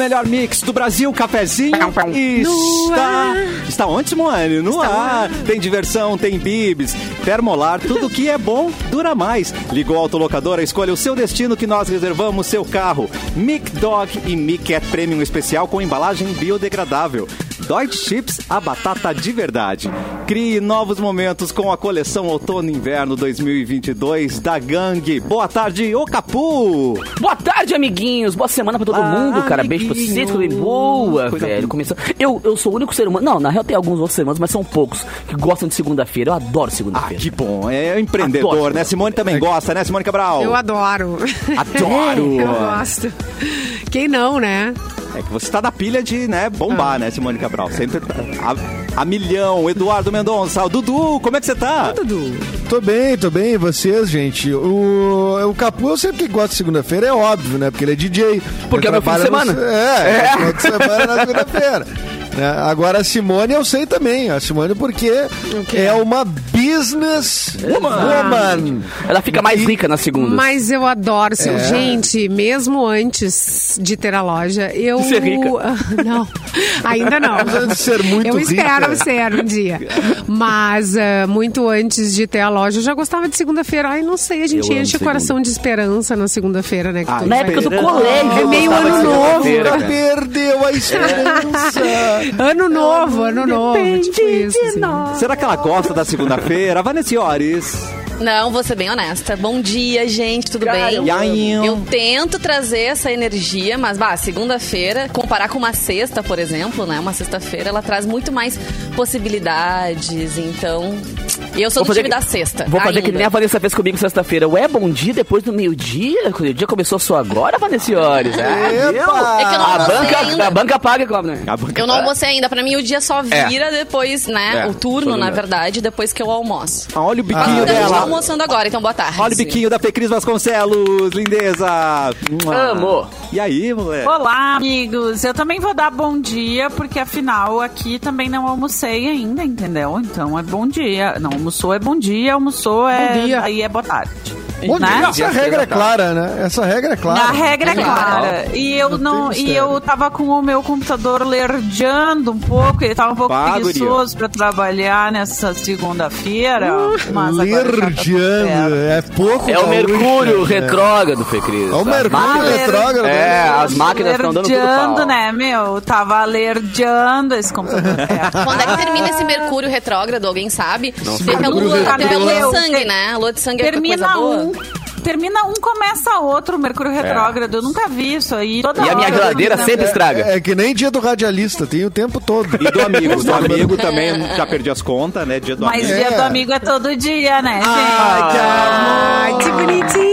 melhor mix do Brasil, cafezinho. Está. Está onde, Simone? No ar. Tem diversão, tem bibs, termolar, tudo que é bom dura mais. Ligou a autolocadora, escolha o seu destino que nós reservamos seu carro. Mic Dog e Mic Cat Premium especial com embalagem biodegradável. Dog Chips, a batata de verdade. Crie novos momentos com a coleção Outono e Inverno 2022 da Gangue. Boa tarde, ô Capu! Boa tarde, amiguinhos. Boa semana pra todo Ah, mundo, cara. Beijo pra amiguinho. vocês. tudo bem? Boa, Coisa velho. Começou... Eu, eu sou o único ser humano. Não, na real tem alguns outros seres humanos, mas são poucos que gostam de segunda-feira. Eu adoro Ah, segunda-feira. que bom. É empreendedor, Adoro. né? Simone também gosta, né, Simone Cabral? Eu adoro. Adoro. Eu gosto. Quem não, né? É que você tá na pilha de, né, bombar, né, Simone Cabral? Sempre a, a milhão. Eduardo Mendonça, o Dudu, como é que você tá? Dudu. Tô bem, tô bem. E vocês, gente? O, o Capu, eu sempre que gosto de segunda-feira, é óbvio, né? Porque ele é DJ. Porque é meu fim de trabalha no- semana. É, é. final de semana na segunda-feira. Né? Agora a Simone eu sei também. A Simone porque é uma business woman. Ela fica mais rica na segunda. Mas eu adoro. Assim, É. Gente, mesmo antes de ter a loja, eu. De ser rica. Não, ainda não. Apesar de ser muito eu espero rica. ser um dia. Mas ah, muito antes de ter a loja, eu já gostava de segunda-feira. Ai, não sei, a gente Eu enche o coração de esperança na segunda-feira, né? que Ah, Na época do colégio. É meio ano novo. cara. Perdeu a esperança. Ano novo, ano novo. Tipo isso. assim. Será que ela gosta da segunda-feira? Vanessa Iores. Não, vou ser bem honesta. Bom dia, gente, tudo Cara, bem? Eu tento trazer essa energia, mas, bah, segunda-feira, comparar com uma sexta, por exemplo, né? Uma sexta-feira, ela traz muito mais possibilidades, então... E eu sou Vou do fazer time que- da sexta. Vou fazer que ainda. nem a Vanessa fez comigo sexta-feira. Ué, bom dia depois do meio-dia? O dia começou só agora, Vanessa Iores? Ah, Epa! viu? É que eu não A almocei banca, ainda. a banca paga, como, né? A Eu não almocei ainda. Pra mim, o dia só vira depois, né? É, o turno, na verdade. depois que eu almoço. Ah, Olha o biquinho ainda a gente tá dela. almoçando agora, então boa tarde. Olha o biquinho da Fê Cris Vasconcelos, lindeza. Mua. Amo. E aí, moleque? Olá, amigos. Eu também vou dar bom dia, porque afinal aqui também não almocei ainda, entendeu? Então é bom dia. Não, almoçou é bom dia, almoçou é. Bom dia. Aí é boa tarde. Bom né? Essa regra é clara, né? Essa regra é clara. A regra é clara. E eu não, tem e eu tava com o meu computador lerdeando um pouco, ele tava um pouco Bah, preguiçoso pra trabalhar nessa segunda-feira. mas já tá Lerdeando. É pouco É o Mercúrio né? retrógrado, Fê Cris. É o Mercúrio retrógrado. É, as máquinas estão dando tudo Lerdeando, pau. né, meu? Tava lerdeando esse computador. É. Quando é que termina esse Mercúrio retrógrado? Alguém sabe? Teve a Mercúrio lua, teve a lua de sangue, né? A lua de sangue é coisa Termina boa. um. Termina um, começa outro, Mercúrio retrógrado. Eu nunca vi isso aí. Toda E a minha hora, geladeira sempre estraga. É que nem dia do radialista, tem o tempo todo. E do amigo, do amigo também, já perdi as contas, né? Dia do Mas amigo. dia É. do amigo é todo dia, né, gente? Ai, que bonitinho.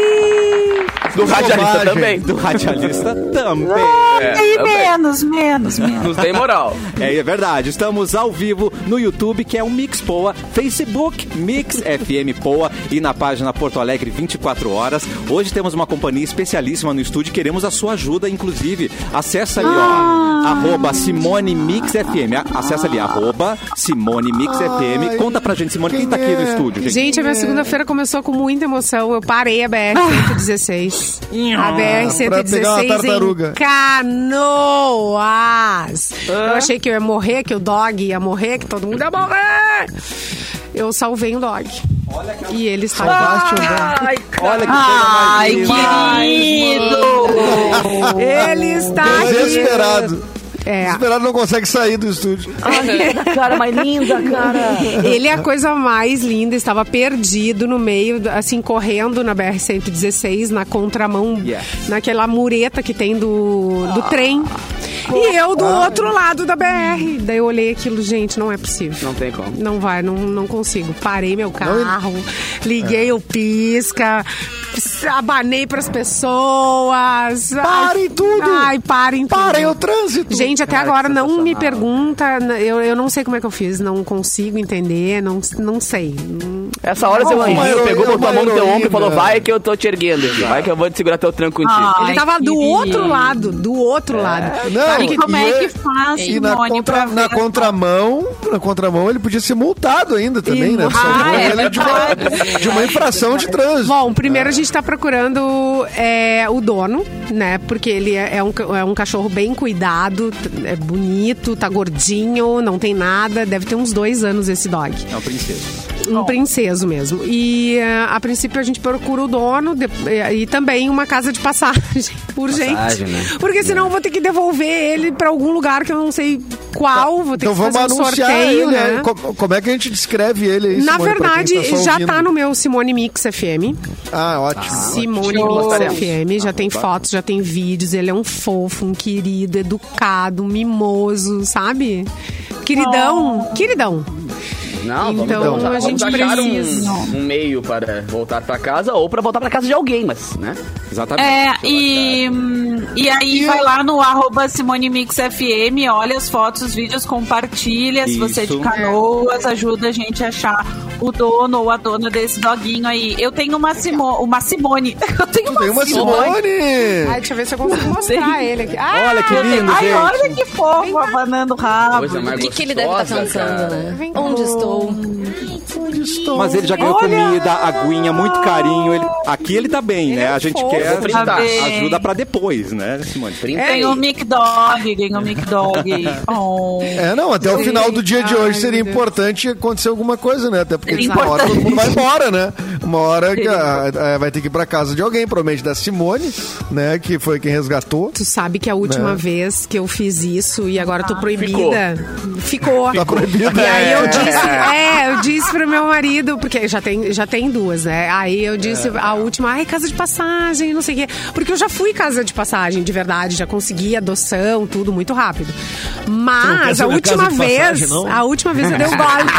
Do radialista também. Do radialista também. É, e também. menos, menos, menos. Nos tem moral. É, é verdade. Estamos ao vivo no YouTube, que é o Mix Poa, Facebook Mix FM Poa e na página Porto Alegre 24 horas. Hoje temos uma companhia especialíssima no estúdio. Queremos a sua ajuda, inclusive. Acessa ali, ó. Ah. Arroba Simone Mix FM. Acessa ali, arroba Simone Mix FM. Conta pra gente, Simone, quem, tá quem tá aqui é? no estúdio? Gente, gente a minha é? segunda-feira começou com muita emoção. Eu parei a BR 116. Canoas. A BR-116 em Canoas. Ah. ah eu ah. achei que eu ia morrer, que o dog ia morrer, que todo mundo ia morrer. Eu salvei o dog. E ele está ah, Ai, Olha que Ai, querido! ele está Desesperado. Aqui. É. Desesperado não consegue sair do estúdio. Cara mais linda, cara. Ele é a coisa mais linda, estava perdido no meio, assim, correndo na BR-116, na contramão, Yeah. naquela mureta que tem do, do trem. E eu do outro lado da BR. Daí eu olhei aquilo, gente, não é possível. Não tem como. Não vai, não, não consigo. Parei meu carro, liguei o pisca, abanei pras pessoas. Parem tudo! Ai, parem tudo. Parem o trânsito! Gente, até Cara, agora não me pergunta, eu, eu não sei como é que eu fiz, não consigo entender, não, não sei. Essa hora seu Uma anjinho pegou, botou a mão no teu ombro e falou: vai que eu tô te erguendo aqui. Vai que eu vou te segurar teu tranco contigo. Ah. Ele tava do querido. outro lado, do outro lado. Não, E como e é é- que faz, E na, contra- na contramão, na contramão, ele podia ser multado ainda também, né? E- Ah, é ele de uma, de uma infração de trânsito. Bom, primeiro a gente tá procurando é, o dono, né? Porque ele é, é um, é um cachorro bem cuidado, é bonito, tá gordinho, não tem nada. Deve ter uns dois anos esse dog. É um princesa. Um princeso mesmo. E é, a princípio a gente procura o dono de- e, e também uma casa de passagem, urgente. Passagem, né? Porque senão eu vou ter que devolver ele pra algum lugar que eu não sei qual. Vou ter Então que vamos fazer um anunciar sorteio, ele. né? né? Co- Como é que a gente descreve ele aí, Na Simone, verdade, tá já ouvindo? tá no meu Simone Mix FM. Ah, ótimo. Simone Show. Mix FM, já tem fotos, já tem vídeos. Ele é um fofo, um querido, educado, mimoso, sabe? Queridão, queridão. Não, Então, vamos, a vamos gente achar precisa. um, um meio para voltar pra casa ou pra voltar pra casa de alguém, mas, né? Exatamente. É, e, e aí vai lá no arroba Simone Mix FM, olha as fotos, os vídeos, compartilha. Se você é de canoas, ajuda a gente a achar o dono ou a dona desse doguinho aí. Eu tenho uma, Simo, uma Simone. Eu tenho uma, uma Simone. Simone! Ai, deixa eu ver se eu consigo mostrar ele aqui. Ah, Olha que lindo, Ai, gente. olha que fofo, abanando o rabo. O que, que ele deve estar gostosa, pensando, cara. né? Onde cá. Estou? Onde estou? Mas ele já ganhou comida, aguinha, muito carinho. Ele- aqui ele tá bem, né? A gente fofo. quer. Tá bem. ajuda pra depois, né, Simone? Printa É, aí. Ganhou o Mic Dog, ganhou o Mic Dog. Oh. É, não, até o Sim. final do dia de Ai, hoje seria meu Deus. importante acontecer alguma coisa, né? Até porque Seria uma hora todo mundo vai embora, né? Uma hora que a- a- vai ter que ir pra casa de alguém, provavelmente da Simone, né? Que foi quem resgatou. Tu sabe que a última Né? vez que eu fiz isso e agora eu tô proibida. Ficou. Tá proibido. E aí eu É. disse, é, eu disse pro meu marido, porque já tem, já tem duas, né? Aí eu disse a última, ai, casa de passagem, não sei o quê. Porque eu já fui casa de passagem, de verdade, já consegui adoção, tudo muito rápido. Mas a última passagem, vez, não? a última vez eu dei um golpe.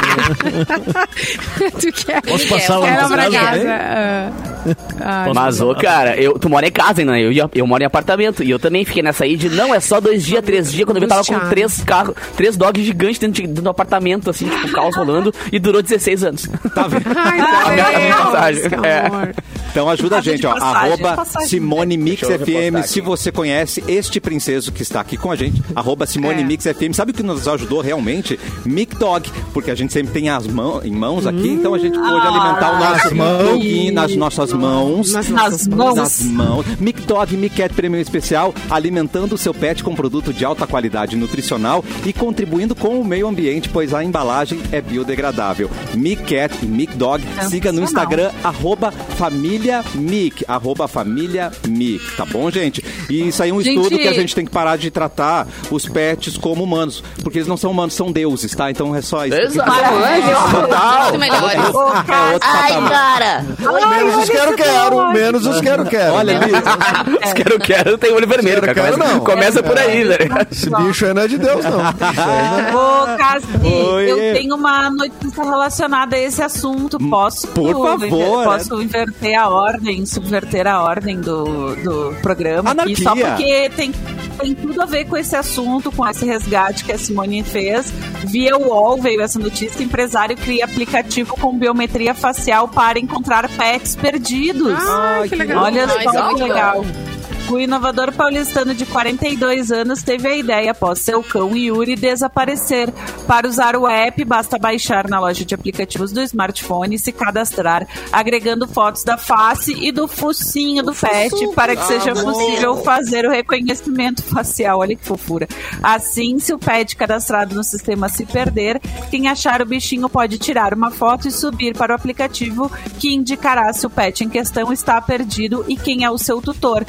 tu quer? Posso passar lá Era pra casa também? ah. Mas, ô, cara, eu, tu mora em casa ainda, né? Eu, eu moro em apartamento. E eu também fiquei nessa aí de não, é só dois dias, três dias. Quando eu vi, tava com três carros, três dogs gigantes dentro, de- dentro do apartamento, assim, tipo, caos rolando. E durou 16 anos. Tá vendo? Ai, passagem, que é. Então ajuda a gente, ó. passagem, Arroba passagem. Simone Mix FM. Se você conhece este princeso que está aqui com a gente, arroba Simone É. Mix FM. Sabe o que nos ajudou realmente? Mic Dog, porque a gente sempre tem as mãos em mãos aqui, então a gente pôde alimentar o nosso mãos. doguinho nas nossas mãos. Nas Nas nossas mãos. Nas mãos. Mic Dog Mic Cat Prêmio Especial, alimentando o seu pet com produto de alta qualidade nutricional e contribuindo com o meio ambiente, pois a embalagem é biodegradável. Mic Cat e Mic Dog, siga no Instagram, arroba família Mic, arroba família Mic, tá bom, gente? E isso aí é um Gente- estudo que a gente tem que parar de tratar os pets como humanos, porque eles não são humanos, são deuses, tá? Então é só isso. Exato. Total. É patamar. cara! Menos os quero, quero. Menos os quero, quero. Olha ali. Os quero, quero, tem olho vermelho, cara. quero, Começa, não. começa por aí, né? Esse bicho aí não é de Deus, não. Ô, Cassi, eu tenho uma notícia relacionada a esse assunto. Posso? Por favor, Posso inverter a ordem, subverter a ordem do, do programa aqui, Anarquia. só porque tem, tem tudo a ver com esse assunto, com esse resgate que a Simone fez. Via UOL veio essa notícia: empresário cria aplicativo com biometria facial para encontrar pets perdidos. Ah, que legal. Olha só que legal. O inovador paulistano de 42 anos teve a ideia, após seu cão Yuri desaparecer. Para usar o app, basta baixar na loja de aplicativos do smartphone e se cadastrar, agregando fotos da face e do focinho do pet, para que seja possível fazer o reconhecimento facial. Olha que fofura. Assim, se o pet cadastrado no sistema se perder, quem achar o bichinho pode tirar uma foto e subir para o aplicativo que indicará se o pet em questão está perdido e quem é o seu tutor.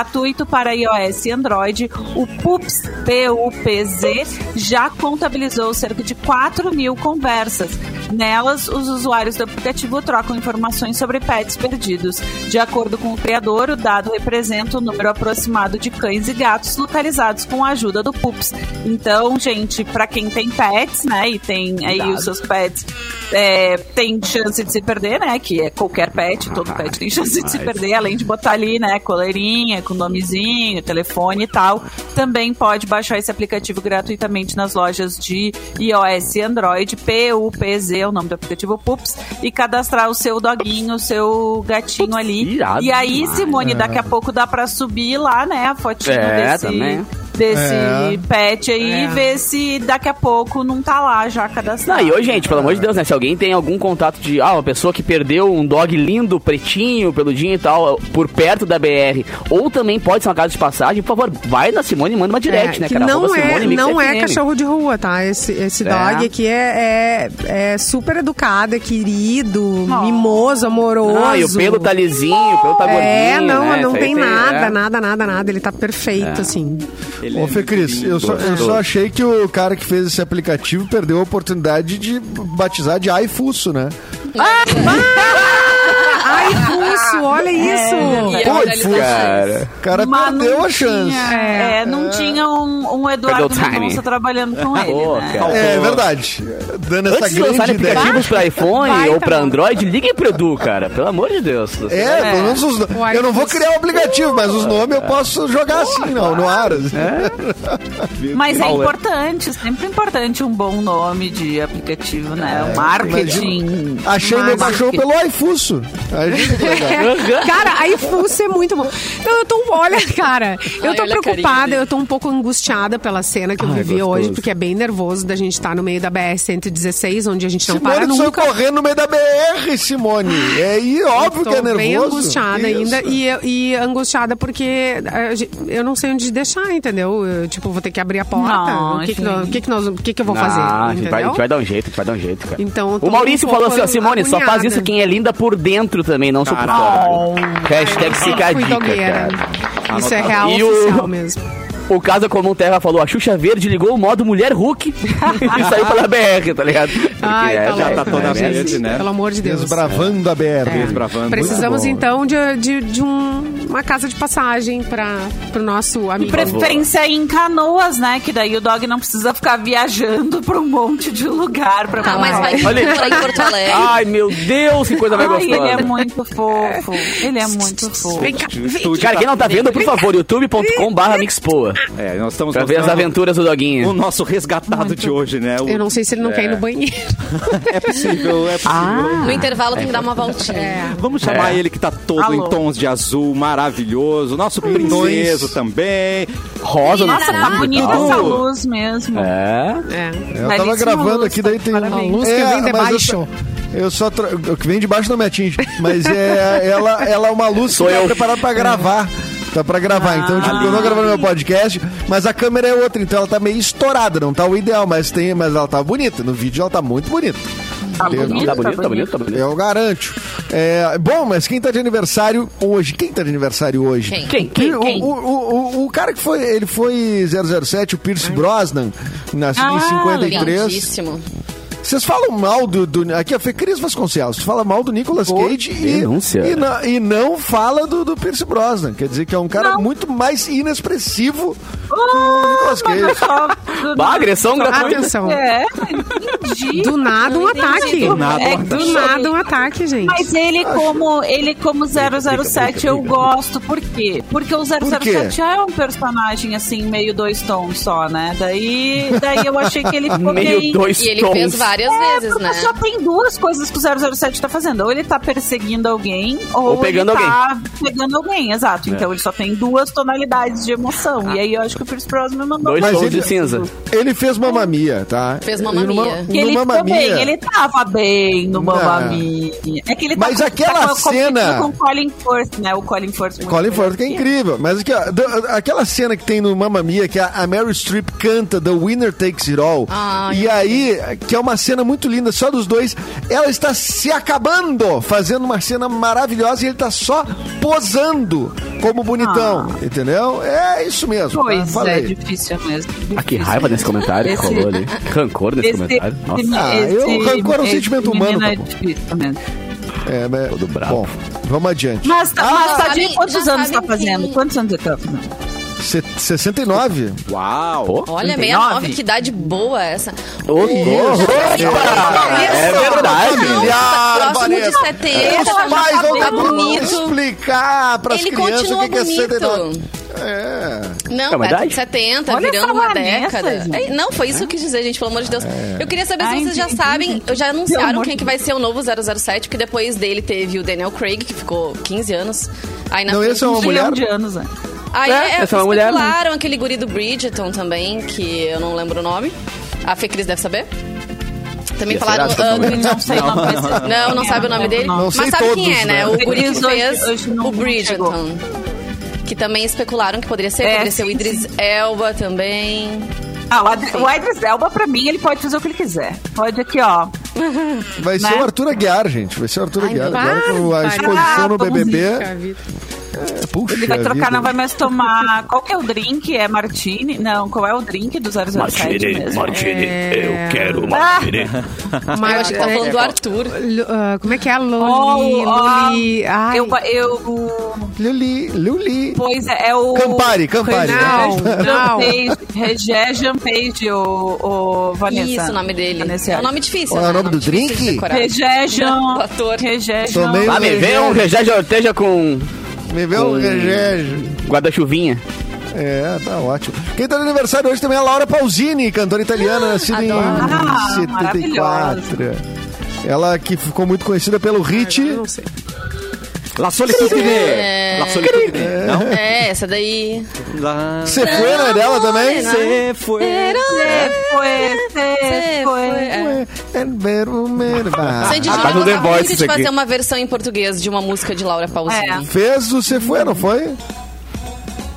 Gratuito para iOS e Android, o Pups, P-U-P-Z, já contabilizou cerca de 4 mil conversas. Nelas, os usuários do aplicativo trocam informações sobre pets perdidos. De acordo com o criador, o dado representa o número aproximado de cães e gatos localizados com a ajuda do Pups. Então, gente, para quem tem pets, né, e tem aí os seus pets, é, tem chance de se perder, né, que é qualquer pet, todo pet tem chance de se perder, além de botar ali, né, coleirinha, com nomezinho, telefone e tal. Também pode baixar esse aplicativo gratuitamente nas lojas de iOS e Android, PUPZ é o nome do aplicativo Pups, e cadastrar o seu doguinho, o seu gatinho ali. irado e aí, demais. Simone, daqui a pouco dá pra subir lá, né, a fotinho É, desse, também. Desse É. pet aí É. e ver se daqui a pouco não tá lá já Não, cadastrado. e hoje, gente, pelo amor de Deus, né? Se alguém tem algum contato de, ah, uma pessoa que perdeu um dog lindo, pretinho, peludinho e tal, por perto da BR, ou também pode ser uma casa de passagem, por favor, vai na Simone e manda uma direct, É, né, que cara? não é, Simone não é cachorro de rua, tá? Esse, esse É. dog aqui é, é, é super educado, é querido, Oh. mimoso, amoroso. Ah, e o pelo tá lisinho, o pelo tá gordinho, É, não, né? não Isso tem nada, é. nada, nada, nada. Ele tá perfeito, assim. Ele Ô, é Fê Cris, eu só, eu só achei que o cara que fez esse aplicativo perdeu a oportunidade de batizar de iFusso, né? Ai, Olha isso! E a Putz, viralidade. cara. O cara Mas perdeu a chance. Tinha, É. é, não tinha um, um Eduardo. Mendonça trabalhando com ele, Pô, né? É verdade. Dando essa Antes de grande ideia. aplicativos pra iPhone Vai, ou tá pra bom. Android, liguem pro Edu, cara. Pelo amor de Deus. É, pelo menos os, eu não vou criar o aplicativo, mas os nomes eu posso jogar assim, não, no ar. assim. Mas é é? importante, sempre importante um bom nome de aplicativo, né? o marketing. Imagina. Achei meu cachorro pelo iFusso. Achei muito Cara, aí Fusso é muito bom. Não, eu tô. Olha, cara, eu Ai, tô olha a carinha preocupada, eu tô um pouco angustiada pela cena que eu Ai, vivi gostoso. hoje, porque é bem nervoso da gente estar no meio da BR-116, onde a gente não Simone para nunca. correndo no meio da BR, Simone. É aí, óbvio que é nervoso. bem angustiada Isso. ainda e, e angustiada porque eu não sei onde deixar, entendeu? Eu, tipo, vou ter que abrir a porta. Não, o que que, gente. nós- o que, que, nós, o que, que eu vou Não, fazer? a gente, vai, a gente vai dar um jeito, a gente vai dar um jeito, cara. Então, o Maurício um falou assim, ó, Simone, só faz agoniada. isso quem é linda por dentro também, não só fora. Hashtag fica a dica, cara. Isso é real E o- oficial mesmo. O Casa Comum Terra falou, a Xuxa Verde ligou o modo Mulher Hulk e saiu pela BR, tá ligado? Porque Ai, tá já tá toda né, verde, né? Pelo amor de Deus. Desbravando a BR. Desbravando. Precisamos então de, de, de um- uma casa de passagem para o nosso amigo. Preferência em canoas, né? Que daí o dog não precisa ficar viajando pra um monte de lugar pra Tá, mas vai Olha em Porto Alegre. Ai, meu Deus, que coisa mais Ai, gostosa. ele é muito fofo. Ele é muito fofo. Vem cá, vem. Cara, tá- quem não tá vendo, por favor, youtube.com barra mixpoa. É, nós estamos Pra ver as mostrando aventuras do O doguinho. nosso resgatado de hoje, né? O- Eu não sei se ele não quer ir no banheiro. É possível, é possível. Ah, No intervalo tem que dar uma voltinha. Vamos chamar É. ele que tá todo Alô. em tons de azul, maravilhoso. Nosso princeso também. rosa no Nossa, tá bonita essa luz mesmo. É. É. Eu tava gravando luz, aqui, daí tem parabéns. A luz que vem de mas eu baixo. só- Eu só. tra- O que vem de baixo não me atinge. Mas é, ela, ela é uma luz Sou que tá eu. preparada pra gravar. Tá pra gravar. então, tipo, eu tô gravando meu podcast, mas a câmera é outra, então ela tá meio estourada, não tá o ideal, mas tem, mas ela tá bonita. No vídeo ela tá muito bonita. Tá bonito, Tá bonito, tá bonito, tá bonito. Eu garanto. É, bom, mas quem tá de aniversário hoje? Quem tá de aniversário hoje? Quem? Quem? Quem? O, Quem? o, o, o cara que foi, ele foi 007, o Pierce Brosnan, nascido em Ah, 53. Lindíssimo. Vocês falam mal do, do- Aqui é Fê Cris Vasconcelos. Fala mal do Nicolas Cage e, denúncia. e, na- e não fala do, do Pierce Brosnan. Quer dizer que é um cara Não. muito mais inexpressivo Ah, que o Nicolas Cage. Só- Bah, agressão gratuita. Atenção. É, entendi. Do nada um ataque. Do nada um É, ataque. do nada um ataque, gente. Mas ele como, ele como 007 eu gosto. Por quê? Porque o 007 já é um personagem assim, meio dois tons só, né? Daí, daí eu achei que ele ficou Meio bem... dois E ele tons. fez várias É, vezes, né? só tem duas coisas que o 007 tá fazendo. Ou ele tá perseguindo alguém, ou, Ou pegando ele tá pegando alguém, exato. Então ele só tem duas tonalidades de emoção. E aí eu acho que o Pierce Brosnan me mandou Dois ele- de cinza. Ele fez Mamma Mia, tá? Fez Mamma no Ma- Mia. Que ele no Mamma ficou bem, ele tava bem no Não. Mamma Mia. É que ele tá Mas com- aquela tá cena- com o Colin Firth, né? O Colin Firth. muito Colin. Firth, que é incrível. Mas aqui, ó, do- aquela cena que tem no Mamma Mia, que a, a Meryl Streep canta The Winner Takes It All. Ai, e aí, que é uma cena muito linda, só dos dois. Ela está se acabando, fazendo uma cena maravilhosa e ele está só posando como bonitão. Entendeu? É isso mesmo. tá? Pois Falei. é, difícil mesmo. Ah, que Difícil. raiva nesse comentário que Esse- rolou ali. Rancor nesse comentário. Nossa. Ah, eu- rancor é um esse sentimento humano, É difícil mesmo. É, mas- Todo bravo. Bom, vamos adiante. Mas, tá- mas sabe- Tadinho, quantos já anos tá sabem fazendo? que- Quantos anos ele tá fazendo? Se- 69? Uau! Pô, Olha, 39. 69, que idade boa essa. Ô, louco. É verdade. Próximo de Vanessa. 70, Os já pais tá vão bonito. explicar pras Ele crianças o que que é bonito. 69. É. Não, É idade? de 70, Olha virando uma década. gente. É, não, foi isso que eu quis dizer, gente, pelo amor de Deus. Eu queria saber se Ai, vocês já entendi, sabem, entendi. já anunciaram quem de que vai ser o novo 007, porque depois dele teve o Daniel Craig, que ficou 15 anos. Aí na Não, esse é uma Um mulher? de anos, né? Aí É, é, essa é mulher, né? aquele guri do Bridgeton também, que eu não lembro o nome. A Fê Cris deve saber. Também Ia falaram. do- Não sei o nome desse- Não, não sabe o nome dele. Não Mas sabe todos, quem é, né? né? O guri que hoje- fez hoje não o Bridgeton. Que também especularam que poderia ser. É, poderia ser o Idris Elba também. Ah, o Ad- o Idris Elba, pra mim, ele pode fazer o que ele quiser. Pode aqui, ó. Vai ser Né? o Arthur Aguiar, gente. Vai ser o Arthur Aguiar. Agora com a exposição no Ah, BBB. Puxa vida. É, Puxa Ele vai trocar, vida. não vai mais tomar. Qual que é o drink? É Martini? Não, qual é o drink do 007 mesmo? Martini, É. eu quero Martini. Mas, eu acho que tá é, falando do Arthur. Ah, como é que é? Loli, Oh, Loli. Ai, Eu, eu, Luli, Luli. pois é, é o... Campari, Campari. Não, não. Regé Jampage, o, o Vanessa. Isso, o nome dele. Vanessa. É um nome difícil. Qual é o né? nome do drink? Regé Jean... Ator. Regé Jean... Ah, me vê um Regé Orteja com Me vê um regejo. guarda-chuvinha. É, tá ótimo. Quem tá no aniversário hoje também é a Laura Pausini, cantora italiana, nascida em Adoro. 74. Ela que ficou muito conhecida pelo hit. eu não sei. La Solitude. É. La Solitude. Não? É, essa daí. La... Você foi, não é dela também? Você foi. Você foi, você Você foi. foi. é. É ver o merda. Sandy Júnior tá no The Voice de fazer uma versão em português de uma música de Laura Pausini. É. Fez o Você Foi, não foi?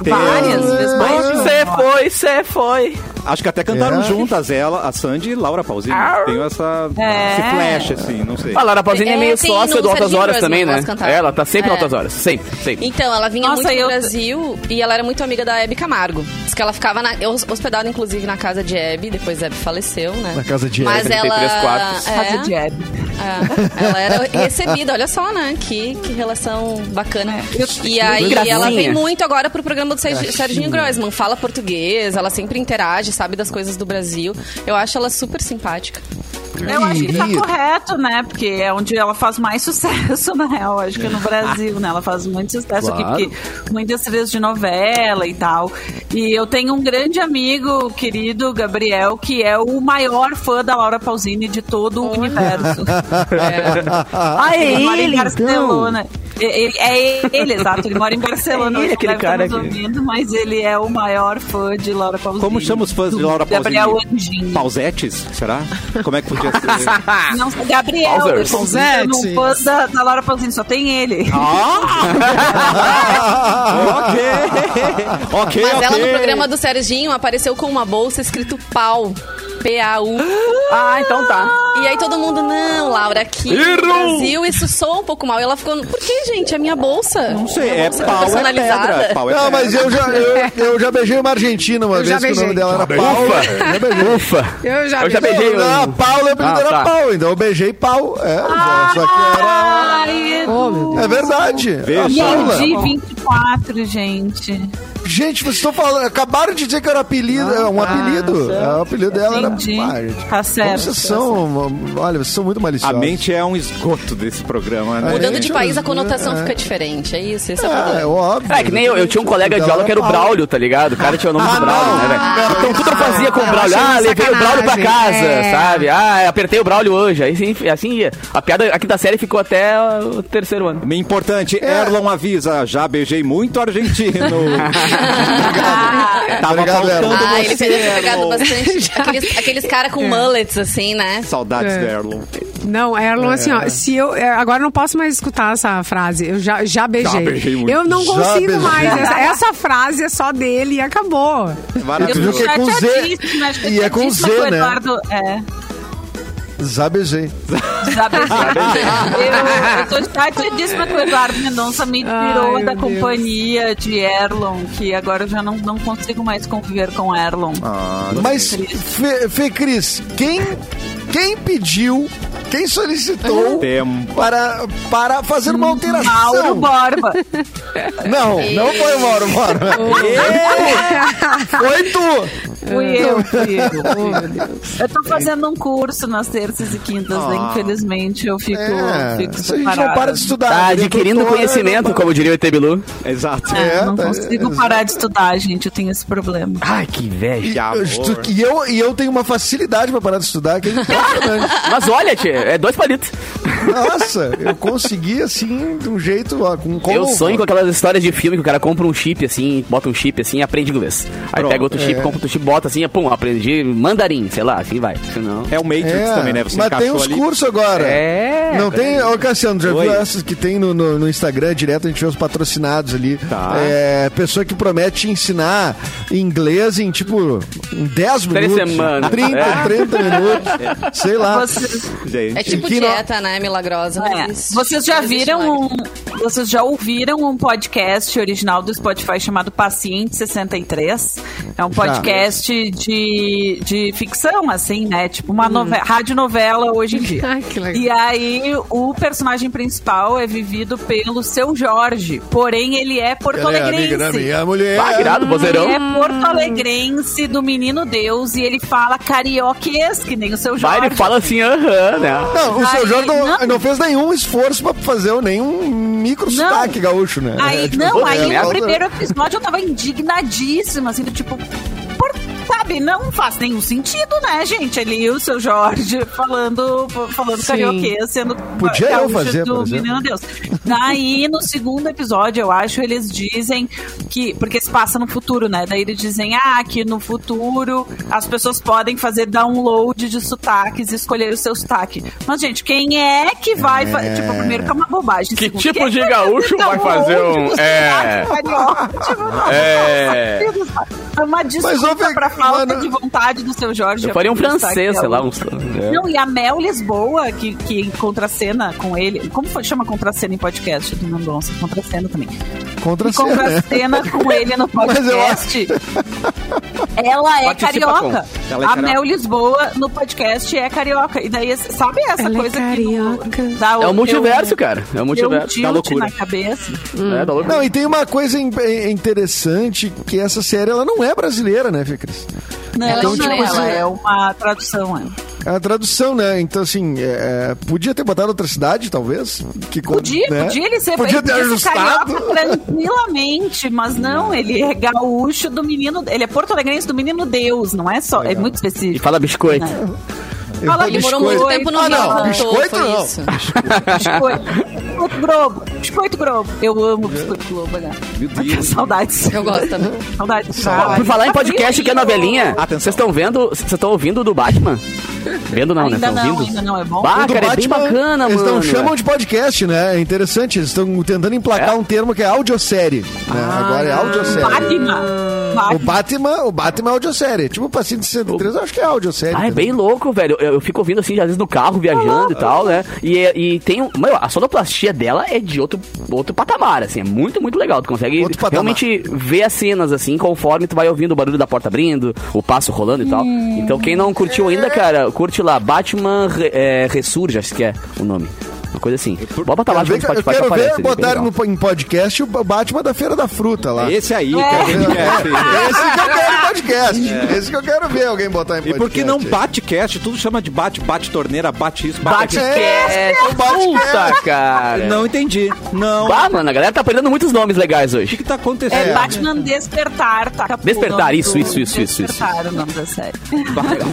Várias vezes. Você foi, você foi. Acho que até cantaram É. juntas ela, a Sandy e Laura Pausini. Tem essa, É. esse flash, assim, não sei. A Lara Pausini é, É, meio sócia no do Altas Horas também, né? Ela tá sempre É. no Altas Horas. Sempre, sempre. Então, ela vinha Nossa, muito eu- pro Brasil e ela era muito amiga da Hebe Camargo. Diz que ela ficava na, hospedada, inclusive, na casa de Hebe, depois Hebe faleceu, né? Na casa de Mas Hebe. ela. 33 quartos. É, Casa de Hebe. É, ela era recebida, olha só, né? Que, que relação bacana. É. E aí Gracinha. ela vem muito agora pro programa do Sergi- Serginho Grossman. Fala português, ela sempre interage, sabe das coisas do Brasil. Eu acho ela super simpática. Eu acho que tá correto, né? Porque é onde ela faz mais sucesso, na real. Acho que é no Brasil, né? Ela faz muito sucesso Claro. aqui, porque muitas trilhas de novela e tal. E eu tenho um grande amigo, querido Gabriel, que é o maior fã da Laura Pausini de todo o universo. Ah, é ele mora em ele, Barcelona. Ele- é ele, exato. Ele mora em Barcelona. É ele, Ele aquele cara que- ouvindo, mas ele é o maior fã de Laura Pausini. Como chama os fãs de Laura Pausini? Gabriel Anjinho. Pausetes, será? Como é que podia ser? Não, Gabriel, Pausetes. no fã da, da Laura Pausini, só tem ele. ok. ok, Mas ok. ela no programa do Serginho apareceu com uma bolsa escrito pau. P-A-U. Ah, então tá. E aí todo mundo, não, Laura, aqui no Errou! Brasil isso soa um pouco mal. E ela ficou, por que, gente? É minha bolsa. Não sei, Minha é bolsa pau, é personalizada. pedra. Pau é Não, mas pedra. eu já, eu, eu já beijei uma argentina uma Eu vez que o nome dela era Paula. Já beijei. Ufa. Eu já Eu já beijei. beijei. Não, a Paula, o apelido Ah, era tá. Pau, então eu beijei pau. É, só que era. Ai. É verdade. Veja. A Paula. Perdi 24, gente. Gente, vocês estão falando. Acabaram de dizer que era apelido. é um apelido. É, o apelido dela Entendi. era. Ah, gente, Tá certo. Vocês são. Olha, vocês são muito A maliciosos. mente é um esgoto desse programa, né? Mudando de Gente, país, a é. conotação fica diferente. É isso, esse é, o É, é óbvio. É, que nem eu, eu tinha um colega de aula que era o Braulio, tá ligado? O cara tinha o nome Ah, do Braulio, não. né, velho? Então tudo eu fazia com o Braulio. Ah, levei o Braulio pra casa, É. sabe? Ah, apertei o Braulio hoje. Aí sim, assim ia. A piada aqui da série ficou até o terceiro ano. Importante, É. Erlon avisa, já beijei muito argentino. Tava Obrigado, faltando Erlon. Ah, ele teria pegado bastante. Aqueles, aqueles caras com mullets, assim, né? Saudades É. do Erlon. Não, Erlon, assim, ó, se eu. é, Agora eu não posso mais escutar essa frase. Eu já, já beijei. Já beijei muito. Eu não Já consigo beijei. mais. Essa, essa frase é só dele e acabou. Eu Maravilhoso. que é com Z, e é com Z, né? Eduardo, é, Já beijei. já beijei. eu, eu tô chateadíssima que o Eduardo Mendonça me tirou da Deus. companhia de Erlon, que agora eu já não, não consigo mais conviver com Erlon. Ah, Mas, Fê, Fê Cris, quem, quem pediu, quem solicitou Tempo. para, para fazer uma alteração? Mauro Borba. Não, não foi o Mauro Borba. Foi tu. Fui eu, fui eu. Eu tô fazendo um curso nas terças e quintas, né? infelizmente eu fico, É, fico a gente não para de estudar. Tá a adquirindo conhecimento, não- como diria o ET Bilu. Exato. É, É, não tá- consigo parar de estudar, gente. Eu tenho esse problema. Ai, que inveja. Que Eu E eu, e eu tenho uma facilidade pra parar de estudar que é impressionante. Mas olha, tia, é dois palitos. Nossa, eu consegui assim, de um jeito, ó, com como... Eu sonho com aquelas histórias de filme que o cara compra um chip assim, bota um chip assim e aprende inglês. Aí Pronto, pega outro chip, é. compra outro chip, bota assim, pum, aprendi mandarim, sei lá, assim vai. Senão... É o Matrix É, também, né? Você mas tem uns ali. cursos agora. É, Não tem, ô Cassiano, já Oi. viu essas que tem no, no, no Instagram direto, a gente vê os patrocinados ali. Tá. É, pessoa que promete te ensinar inglês em tipo em 10 Três minutos. semanas. 30, É. 30 minutos. Sei lá. Vocês, Gente. É tipo dieta, né? Milagrosa. não é, vocês já existe viram um, vocês já ouviram um podcast original do Spotify chamado Paciente 63? É um podcast de, de ficção, assim, né? Tipo uma nove radionovela hoje em dia. Ai, que legal. E aí, o personagem principal é vivido pelo seu Jorge. Porém, ele é é porto-alegrense. da minha mulher. Vai, vozeirão. Ele é porto-alegrense do Menino Deus e ele fala carioquês, que nem o seu Vai, Jorge. Ele fala assim, aham, né? Não, o seu Jorge não, não. não fez nenhum esforço pra fazer nenhum micro Não. sotaque gaúcho, né? Aí, É, tipo, não, aí é, no é, primeiro episódio eu tava indignadíssima, assim, do tipo. Sabe, não faz nenhum sentido, né, gente? Ali o seu Jorge falando, falando Sim. carioquês, sendo Podia eu fazer, do. Menino Deus. Daí, no segundo episódio, eu acho, eles dizem que. Porque se passa no futuro, né? Daí eles dizem, ah, que no futuro as pessoas podem fazer download de sotaques e escolher o seu sotaque. Mas, gente, quem é que vai. fa- Tipo, primeiro que é uma bobagem. Que Segundo, tipo é de que gaúcho vai fazer um- é. Tipo, É. É uma desculpa ouve, pra falta mano, de vontade do seu Jorge. Eu faria um francês, sei lá, um... é. Não, e a Mel Lisboa, que, que contracena com ele. Como foi, chama contracena em podcast do Mendonça? Contracena também. Contra E cena, contracena com ele no Mas eu podcast. Ela é Participa carioca. Ela é a carioca. Mel Lisboa no podcast é carioca. E daí, sabe essa Ela é coisa que. no- carioca. dá É o multiverso, deu- cara. É o um multiverso. da loucura. na cabeça. É, da loucura. Não, e tem uma coisa in- é interessante que essa série ela não é brasileira, né, Fê Cris? Não, Ela não, é ela chinesa. é uma tradução. É. É a tradução, né? Então, assim, é, é, podia ter botado outra cidade, talvez. Que, Podia, né? podia ele ser, Podia ele ter podia ser ajustado. carioca tranquilamente, mas não, ele é gaúcho do menino. Ele é porto-alegrense do menino Deus, não é só. É muito E específico. fala biscoito. né? Fala Demorou biscoito. muito tempo no ah, Rio, não, voltou, biscoito não. isso. Biscoito. Biscoito Globo. Biscoito Globo. Eu amo Biscoito Globo, né? Meu Deus. Saudades. Eu gosto também. Saudades. Por falar em podcast que é novelinha, vocês estão vendo, vocês estão ouvindo do Batman? Vendo não, né? Ainda Estão não, ouvindo? ainda não, é bom. Bah, cara, é bem Batman, bacana, eles mano. não chamam de podcast, né? É interessante. Eles estão tentando emplacar É? um termo que é audiosérie. Né? Agora é audiosérie. Batman. O Batman. Batman, o Batman é audiosérie. Tipo o Paciente 63, eu acho que é audiosérie. Ah, é bem louco, velho. Eu, eu fico ouvindo assim, às vezes no carro, viajando e tal, né? E, e tem um. Meu, a sonoplastia dela é de outro, outro patamar, assim. É muito, muito legal. Tu consegue realmente ver as cenas, assim, conforme tu vai ouvindo o barulho da porta abrindo, o passo rolando e tal. Então, quem não curtiu ainda, cara, curte lá. Batman é, Ressurge, acho que é o nome. Uma coisa assim. Bota Eu, lá ver- no Spotify eu que quero aparece. ver ali, bem botar legal. no, em podcast o Batman da Feira da Fruta lá. Esse aí, É. que é- Esse que eu quero em podcast. Esse que eu quero ver alguém botar em E podcast. por que não bate-cast? Tudo chama de bate, bate torneira, bate isso, bate. É, cast, o Batcast. puta, cara. Não entendi. Não. Bah, mano, a galera tá aprendendo muitos nomes legais O hoje. que que tá acontecendo? É Batman Despertar, tá? Despertar, O isso, isso, isso, isso, isso. Despertar, o nome da série.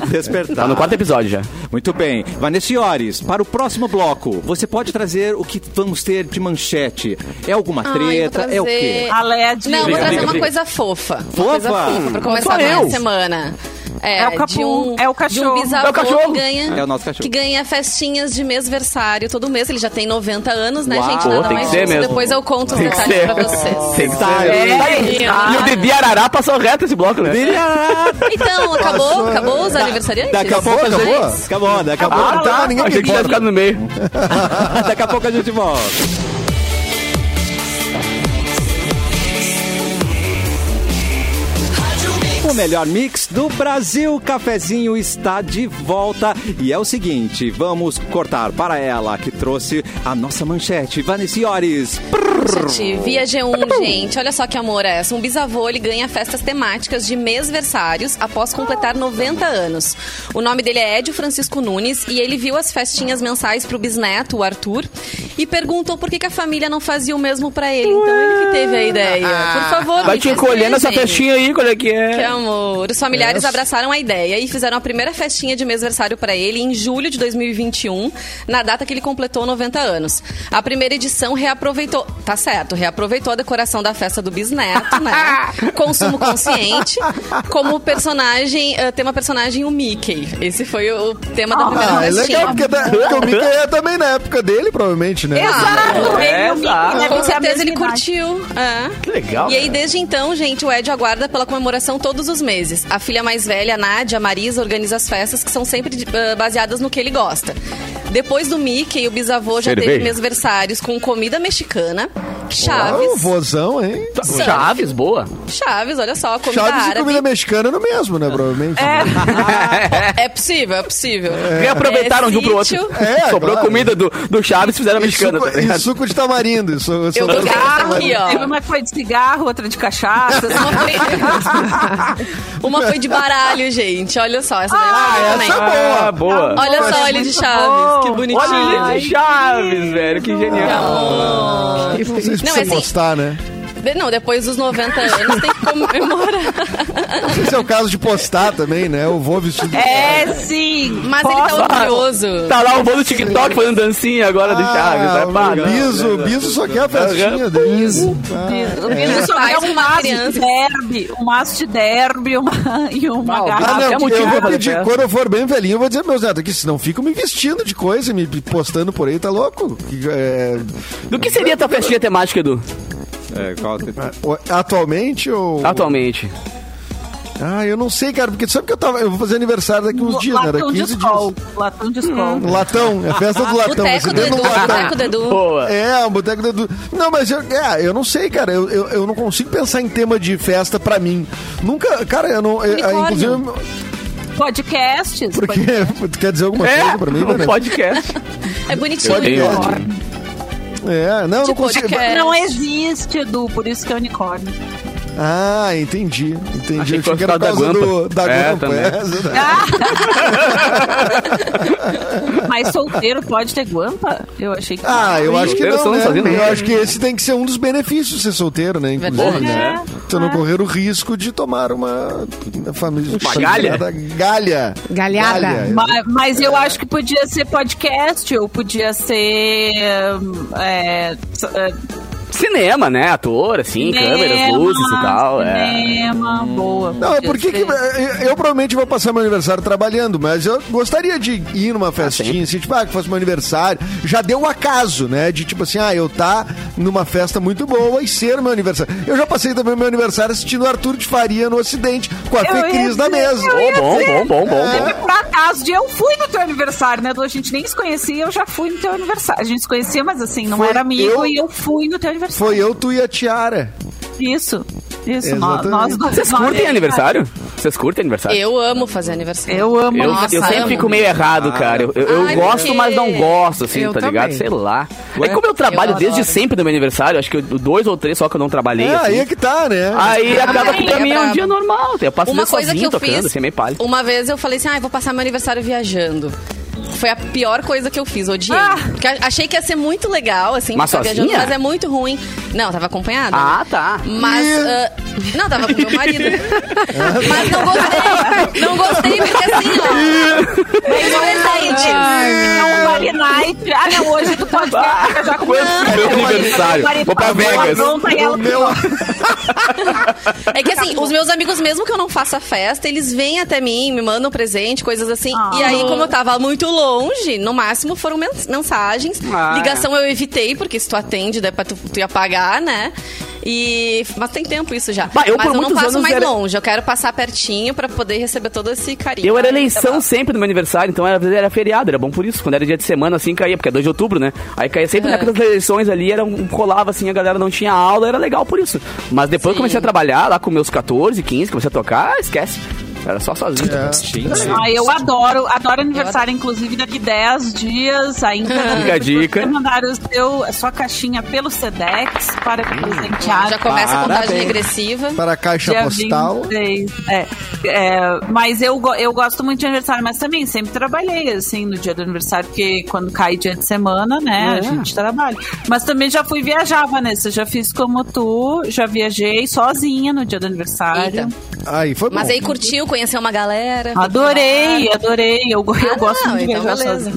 Despertar. Tá no quarto episódio já. Muito bem. Vanessa Iores, para o próximo bloco, você pode trazer o que vamos ter de manchete? É alguma Ai, treta? É o quê? A LED. Não, vou trazer uma coisa fofa. Fofa? Uma coisa fofa pra começar a semana. É, É o Capu, de um, é o cachorro. De um É o cachorro. que ganha, É o nosso cachorro. que ganha festinhas de mêsversário todo mês. Ele já tem 90 anos, né, Uau. gente? Nada tem que mais ser justo. mesmo. Depois eu conto os que detalhes ser. pra vocês. Tem que Tá, ser. é. E o Didi Arará passou reto esse bloco, né? Então, acabou? Acabou os aniversariantes? Daqui a pouco a Acabou? Acabou, daqui a pouco... Ah, tá. ninguém Achei que ia ficar no meio. daqui a pouco a gente volta. O melhor mix do Brasil. O cafezinho está de volta. E é o seguinte, vamos cortar para ela que trouxe a nossa manchete. Vanessiores. Manchete, Via G1, gente. Olha só que amor é essa. Um bisavô, ele ganha festas temáticas de mêsversários após completar 90 anos. O nome dele é Edio Francisco Nunes e ele viu as festinhas mensais pro bisneto, o Arthur, e perguntou por que, que a família não fazia o mesmo pra ele. Então ele que teve a ideia. Por favor, Vai te encolhendo essa festinha aí, qual é que é? Que amor. Os familiares abraçaram a ideia e fizeram a primeira festinha de mêsversário para ele em julho de 2021, na data que ele completou 90 anos. A primeira edição reaproveitou, tá certo, reaproveitou a decoração da festa do bisneto, né? Consumo consciente, como personagem, eh, tema personagem o Mickey. Esse foi o tema da primeira Ah, é festinha. legal, porque, da- porque o Mickey é também na época dele, provavelmente, né? Exato! É, exato. deve Com certeza ele curtiu. É. Que legal. E aí, desde então, gente, o Ed aguarda pela comemoração todos os meses. A filha mais velha, a Nádia, a Marisa, organiza as festas que são sempre eh, baseadas no que ele gosta. Depois do Mickey, o bisavô já Cerveja. teve mesversários com comida mexicana, Ah, o chaves. vozão, hein? Chaves, boa. Chaves, olha só, comida Chaves e árabe. comida mexicana é no mesmo, né? Provavelmente. É possível, é possível. Reaproveitaram É de um pro outro. sítio. É, Sobrou claro. comida do, do Chaves e fizeram a E mexicana. suco, tá ligado? e suco de tamarindo. Isso, isso Eu tô isso- cigarro aqui, Teve ó. uma que foi de cigarro, outra de cachaça. Uma foi... Uma foi de baralho, gente. Olha só, essa daí eu Ah, também. essa é Ah, boa. Olha só ele de Chaves, que bonitinho. Olha ele de Chaves, velho. Que genial. Amor. Não sei se Não, assim- postar, né? Não, depois dos 90 anos tem que comemorar. Não sei se é o caso de postar também, né? Eu vou vestido. É, sim. Mas ele tá orgulhoso. Tá lá o vô do TikTok fazendo dancinha agora do Chaves. Ah, Vai pagar. o Biso, Biso só quer a festinha dele. O Biso só Faz é com um uma maço de derby, um maço de derby uma, e uma Ah, garrafa. Ah, não, eu vou pedir, quando eu for bem velhinho, eu vou dizer, meus netos, aqui, senão fico me vestindo de coisa, me postando por aí, tá louco? Que, é, Do que seria a tua festinha temática, Edu? É, qual que- atualmente ou... Atualmente. Ah, eu não sei, cara, porque sabe que eu tava. Eu vou fazer aniversário daqui uns dias, né? Era Latão de 15 escol. dias. Latão de escol. Um latão, é a festa do latão. vai ser Boteco do Edu, um latão. boteco do Edu. Boa. É, um boteco do Edu. Não, mas eu, é, eu não sei, cara. Eu, eu, eu não consigo pensar em tema de festa pra mim. Nunca, cara, eu não. Unicórnio. inclusive, Podcasts. porque. Tu quer dizer alguma É, coisa pra mim, um né? podcast. É bonitinho. Eu. Podcast. É, não, não consigo. podcast. Não existe, Edu, por isso que é unicórnio. Ah, entendi. Entendi. Achei Eu que que era por da causa Guampa. do, da É, Guampa. também. É, Mas solteiro pode ter guampa? Eu achei que. Ah, eu acho que Solteiro não, né? Eu acho que esse tem que ser um dos benefícios de ser solteiro, né? Inclusive, Verdade. né? É. Você não correr o risco de tomar uma, uma família Uma galha? galha. Galhada. Galha. Mas, mas eu acho que podia ser podcast, ou podia ser. hum, é, é, Cinema, né? Ator, assim, câmeras, luzes e tal. É. Cinema, boa. Não, é porque que, ser. eu, provavelmente vou passar meu aniversário trabalhando, mas eu gostaria de ir numa festinha, assim, tipo, ah, que fosse meu aniversário. Já deu o acaso, né? De tipo assim, ah, eu tá numa festa muito boa e ser meu aniversário. Eu já passei também meu aniversário assistindo o Arthur de Faria no Ocidente, com a Fê Cris na mesa. eu ia Bom, bom, bom, bom, bom. E por acaso, de eu fui no teu aniversário, né? A gente nem se conhecia, eu já fui no teu aniversário. A gente se conhecia, mas assim, não Foi era amigo eu- e eu fui no teu aniversário. Foi eu, tu e a Tiara. Isso, isso. Exatamente. nós, Vocês nós- curtem aniversário? Vocês curtem aniversário? Eu amo fazer aniversário. Eu amo. Eu, Nossa, eu sempre amo. fico meio errado, cara. Eu, eu- eu Ai, gosto, por quê? mas não gosto, assim, Eu tá ligado? também. Sei lá. Ué? É como eu trabalho Eu desde sempre no meu aniversário, acho que dois ou três só que eu não trabalhei. É, assim. aí é que tá, né? Aí acaba que pra é mim é um dia normal. Eu passo Uma coisa que sozinho eu tocando, fiz, assim, meio palha. uma vez eu falei assim, ah, eu vou passar meu aniversário viajando. Foi a pior coisa que eu fiz, odiei. Ah! Porque achei que ia ser muito legal, assim, Mas viajando, mas é muito ruim. Não, tava acompanhada. Ah, tá. Mas. ah, não, tava com meu marido. mas não gostei. Não gostei porque assim, ó. Mas presente. É um Vale Night. Ah, não, hoje tu pode ficar já com Quanto meu aniversário? Vou pra Vegas. Meu... É que assim, os meus amigos, mesmo que eu não faça festa, eles vêm até mim, me mandam presente, coisas assim. Ah. E aí, como eu tava muito longe, no máximo foram mens- mensagens. Ah. Ligação eu evitei, porque se tu atende, daí pra tu, tu ia pagar, né? E, mas tem tempo isso já. Bah, eu, mas eu não passo mais era- longe. Eu quero passar pertinho pra poder receber todo esse carinho. Eu era eleição tá sempre no meu aniversário, então era, era feriado, era bom por isso. Quando era dia de semana, assim, caía, porque é 2 de outubro, né? Aí caía sempre na época das eleições ali, era um, colava assim, a galera não tinha aula, era legal por isso. Mas depois eu comecei a trabalhar lá com meus 14, 15, comecei a tocar, esquece. Era só sozinho. Gente. Ah, eu adoro, adoro aniversário, inclusive daqui 10 dias ainda. Fica a dica. Mandar o seu, a sua caixinha pelo Sedex para presentear. Já começa a contagem Parabéns. regressiva. Para a caixa Dia postal. 26. É, é, mas eu, eu gosto muito de aniversário, mas também sempre trabalhei, assim, no dia do aniversário, porque quando cai dia de semana, né, a gente trabalha. Mas também já fui viajar, Vanessa, já fiz como tu, já viajei sozinha no dia do aniversário. Eita. Aí foi Mas bom. aí curtiu, conheceu uma galera. Adorei, adorei. Eu, eu Ah, gosto não, muito de então viajar beleza.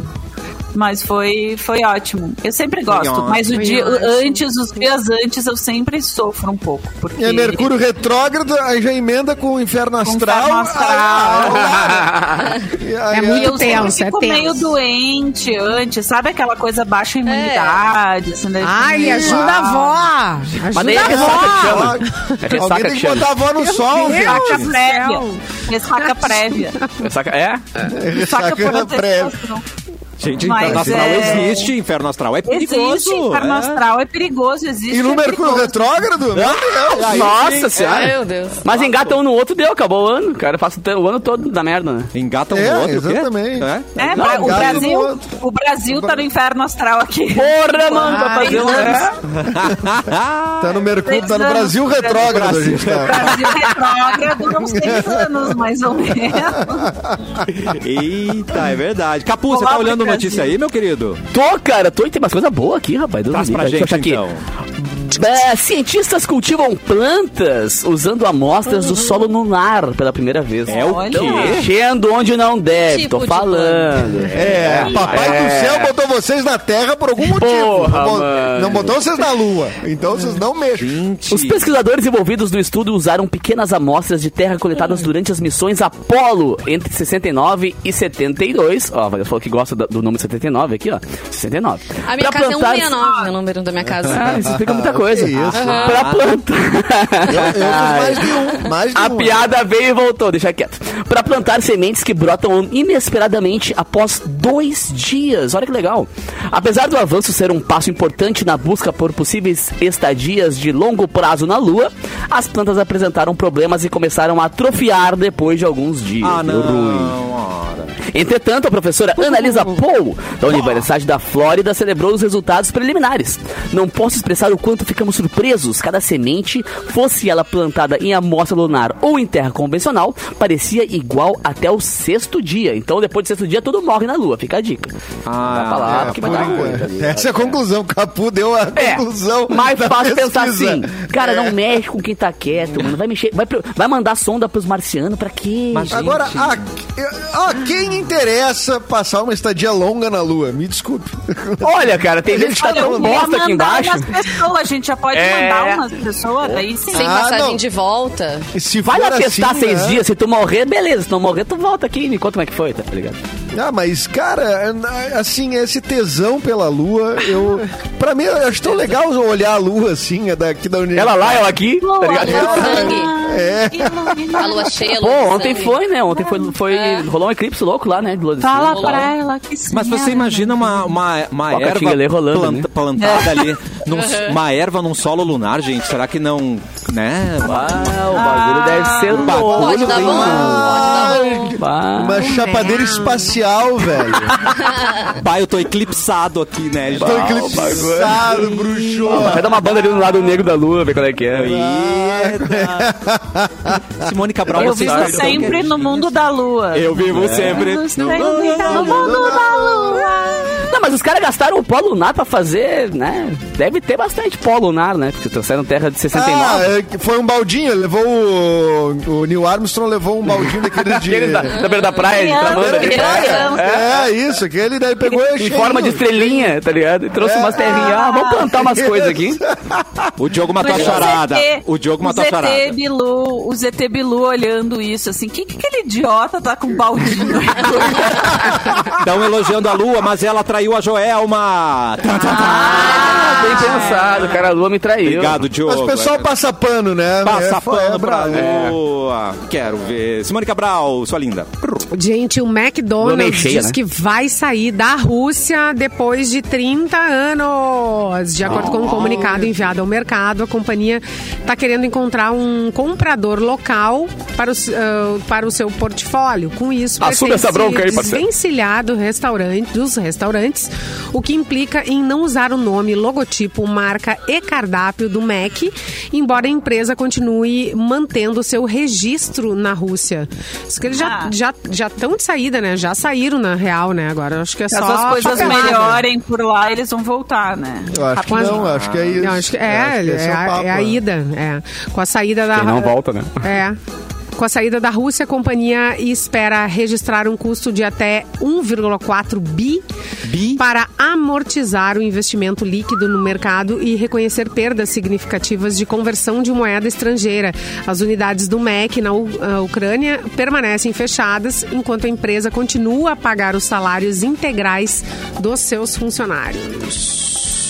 Mas foi, foi ótimo. Eu sempre gosto, mas o dia ótimo. antes, os dias antes, eu sempre sofro um pouco. Porque E é Mercúrio retrógrado, aí já emenda com o inferno astral. Inferno astral. Aí- aí- aí- É muito tenso, é fico tenso. meio doente antes, sabe aquela coisa baixa imunidade? Assim, né? Ai, ajuda a avó! Ajuda é a avó! É Alguém tem que botar a avó no sol, gente. Ressaca prévia. Ressaca prévia. Ressaca, é? Ressaca prévia. Gente, Mas inferno astral é- existe, inferno astral é perigoso. Existe, inferno é. astral é perigoso, existe. E no é Mercúrio perigoso. retrógrado? Meu Deus. Aí Nossa sim, senhora. Meu Deus. Mas engata um no outro, deu, acabou o ano. O cara passa o ano todo da merda, né? Engata um É, no outro, o quê? exatamente. É? É, Não, o Brasil, no outro. o Brasil tá no inferno astral aqui. Porra, mano, um... Deus. É. Tá no Mercúrio, tá no Brasil retrógrado, a gente tá. Brasil retrógrado uns seis anos, mais ou menos. Eita, é verdade. Capu, você tá olhando Brasil. Notícia aí, meu querido? Tô, cara, tô e tem umas coisas boas aqui, rapaz. Deus Traz pra gente, achar aqui. É, cientistas cultivam plantas usando amostras do solo lunar pela primeira vez. É o quê? Mexendo onde não deve, Tipo tô de falando. É, papai do É. céu botou vocês na Terra por algum motivo. Porra, não, não botou vocês na Lua. Então vocês não mexem. Gente. Os pesquisadores envolvidos no estudo usaram pequenas amostras de terra coletadas durante as missões Apollo entre 69 e 72. Ó, você falou que gosta do do número 79 aqui, ó. 69. A minha Pra casa plantar- é 169, o número da minha casa. Ah, isso explica muita coisa. Que isso. Pra plantar. Eu, eu mais de um. Mais de A um. piada veio e voltou, deixa quieto. Pra plantar sementes que brotam inesperadamente após dois dias. Olha que legal. Apesar do avanço ser um passo importante na busca por possíveis estadias de longo prazo na Lua, as plantas apresentaram problemas e começaram a atrofiar depois de alguns dias. Ah, Deu ruim. não. ora. Entretanto, a professora Annalisa Paul, da Universidade da Flórida, celebrou os resultados preliminares. Não posso expressar o quanto ficamos surpresos. Cada semente, fosse ela plantada em amostra lunar ou em terra convencional, parecia igual até o sexto dia. Então, depois do sexto dia, tudo morre na lua. Fica a dica. Ah, É, vai dar ruim. enquanto. Essa é a conclusão. O Capu deu a É, conclusão. mais da fácil pensar pesquisa. assim, cara, É. não mexe com quem tá quieto, mano. Vai mexer, vai, vai mandar sonda pros marcianos pra quê? Mas- Agora, Gente. a, a quem interessa passar uma estadia longa na Lua? Me desculpe. Olha, cara, tem gente que tá Olha, tão bosta aqui embaixo. pessoas, a gente já pode É. mandar umas pessoas, daí sim. Sem Ah, passagem não. de volta. E Se Vai lá testar assim, seis né? dias, se tu morrer, beleza. Se não morrer, tu volta aqui e me conta como é que foi, tá ligado? Ah, mas, cara, assim, esse tesão pela Lua, eu. Pra mim, eu acho tão legal olhar a Lua assim, é daqui da União. Ela lá, ela aqui, tá ligado? Lua sangue. É. A lua cheia, Pô, ontem sangue. foi, né? Ontem foi, foi rolou um eclipse louco lá, né? de lua de Fala sangue. pra ela que sim. Mas você imagina uma, uma, uma Ó, erva ali rolando, planta- né? plantada ali, num, uma erva num solo lunar, gente. Será que não, né? Ah, o bagulho deve ser louco. Pode dar bom, pode dar bom. Ah, Uma chapadeira espacial, velho. Pai, eu tô eclipsado aqui, né? gente? Tô eclipsado, bruxo. Vai dar uma banda ali no lado negro da lua, ver qual é que é. Eita. Simone Cabral, Eu você vivo sempre no mundo da lua. Eu vivo sempre. Vivo sempre no mundo da lua. Não, mas os caras gastaram o pó lunar pra fazer, né? Deve ter bastante pó lunar, né? Porque trouxeram terra de 69. Ah, é foi um baldinho, levou o, o Neil Armstrong levou um baldinho daquele de... Da, da beira da praia, de Tramanda. Ali. Criança. É, isso, que ele daí pegou Em forma de estrelinha, tá ligado? E trouxe É. umas terrinhas. Ah, vamos plantar umas coisas aqui. O Diogo matou a charada. O Diogo o matou a charada. ZT Bilu, o ZT Bilu olhando isso assim, que que aquele idiota tá com um baldinho? Estão elogiando a lua, mas ela traiu a Joelma. Tan, tan. ah, bem pensado, cara. A Lua me traiu. Obrigado, Diogo. Mas o pessoal passa pano, né? Passa É, pano é, pra bravo. Lua. Quero ver. Simone Cabral, sua linda. Gente, o Lua meio McDonald's cheia, diz né? que vai sair da Rússia depois de 30 anos. De acordo com um comunicado enviado ao mercado, a companhia está querendo encontrar um comprador local para o, ah, para o seu portfólio. Com isso, Assume essa pretende bronca aí, desvencilhar do restaurante, dos restaurantes, o que implica em não usar o nome, logotipo, marca e cardápio do Mac, embora a empresa continue mantendo seu registro na Rússia. Isso que eles já Ah. já já estão de saída, né? Já saíram na real, né? Agora acho que é Se só as coisas papelada. melhorem por lá, eles vão voltar, né? Eu acho que não, acho que é isso. Acho que é, acho que é, o a, papo, é a né? ida, é. Com a saída da Quem não volta, né? É. Com a saída da Rússia, a companhia espera registrar um custo de até 1,4 bi, Bi? para amortizar o investimento líquido no mercado e reconhecer perdas significativas de conversão de moeda estrangeira. As unidades do MEC na a Ucrânia permanecem fechadas, enquanto a empresa continua a pagar os salários integrais dos seus funcionários.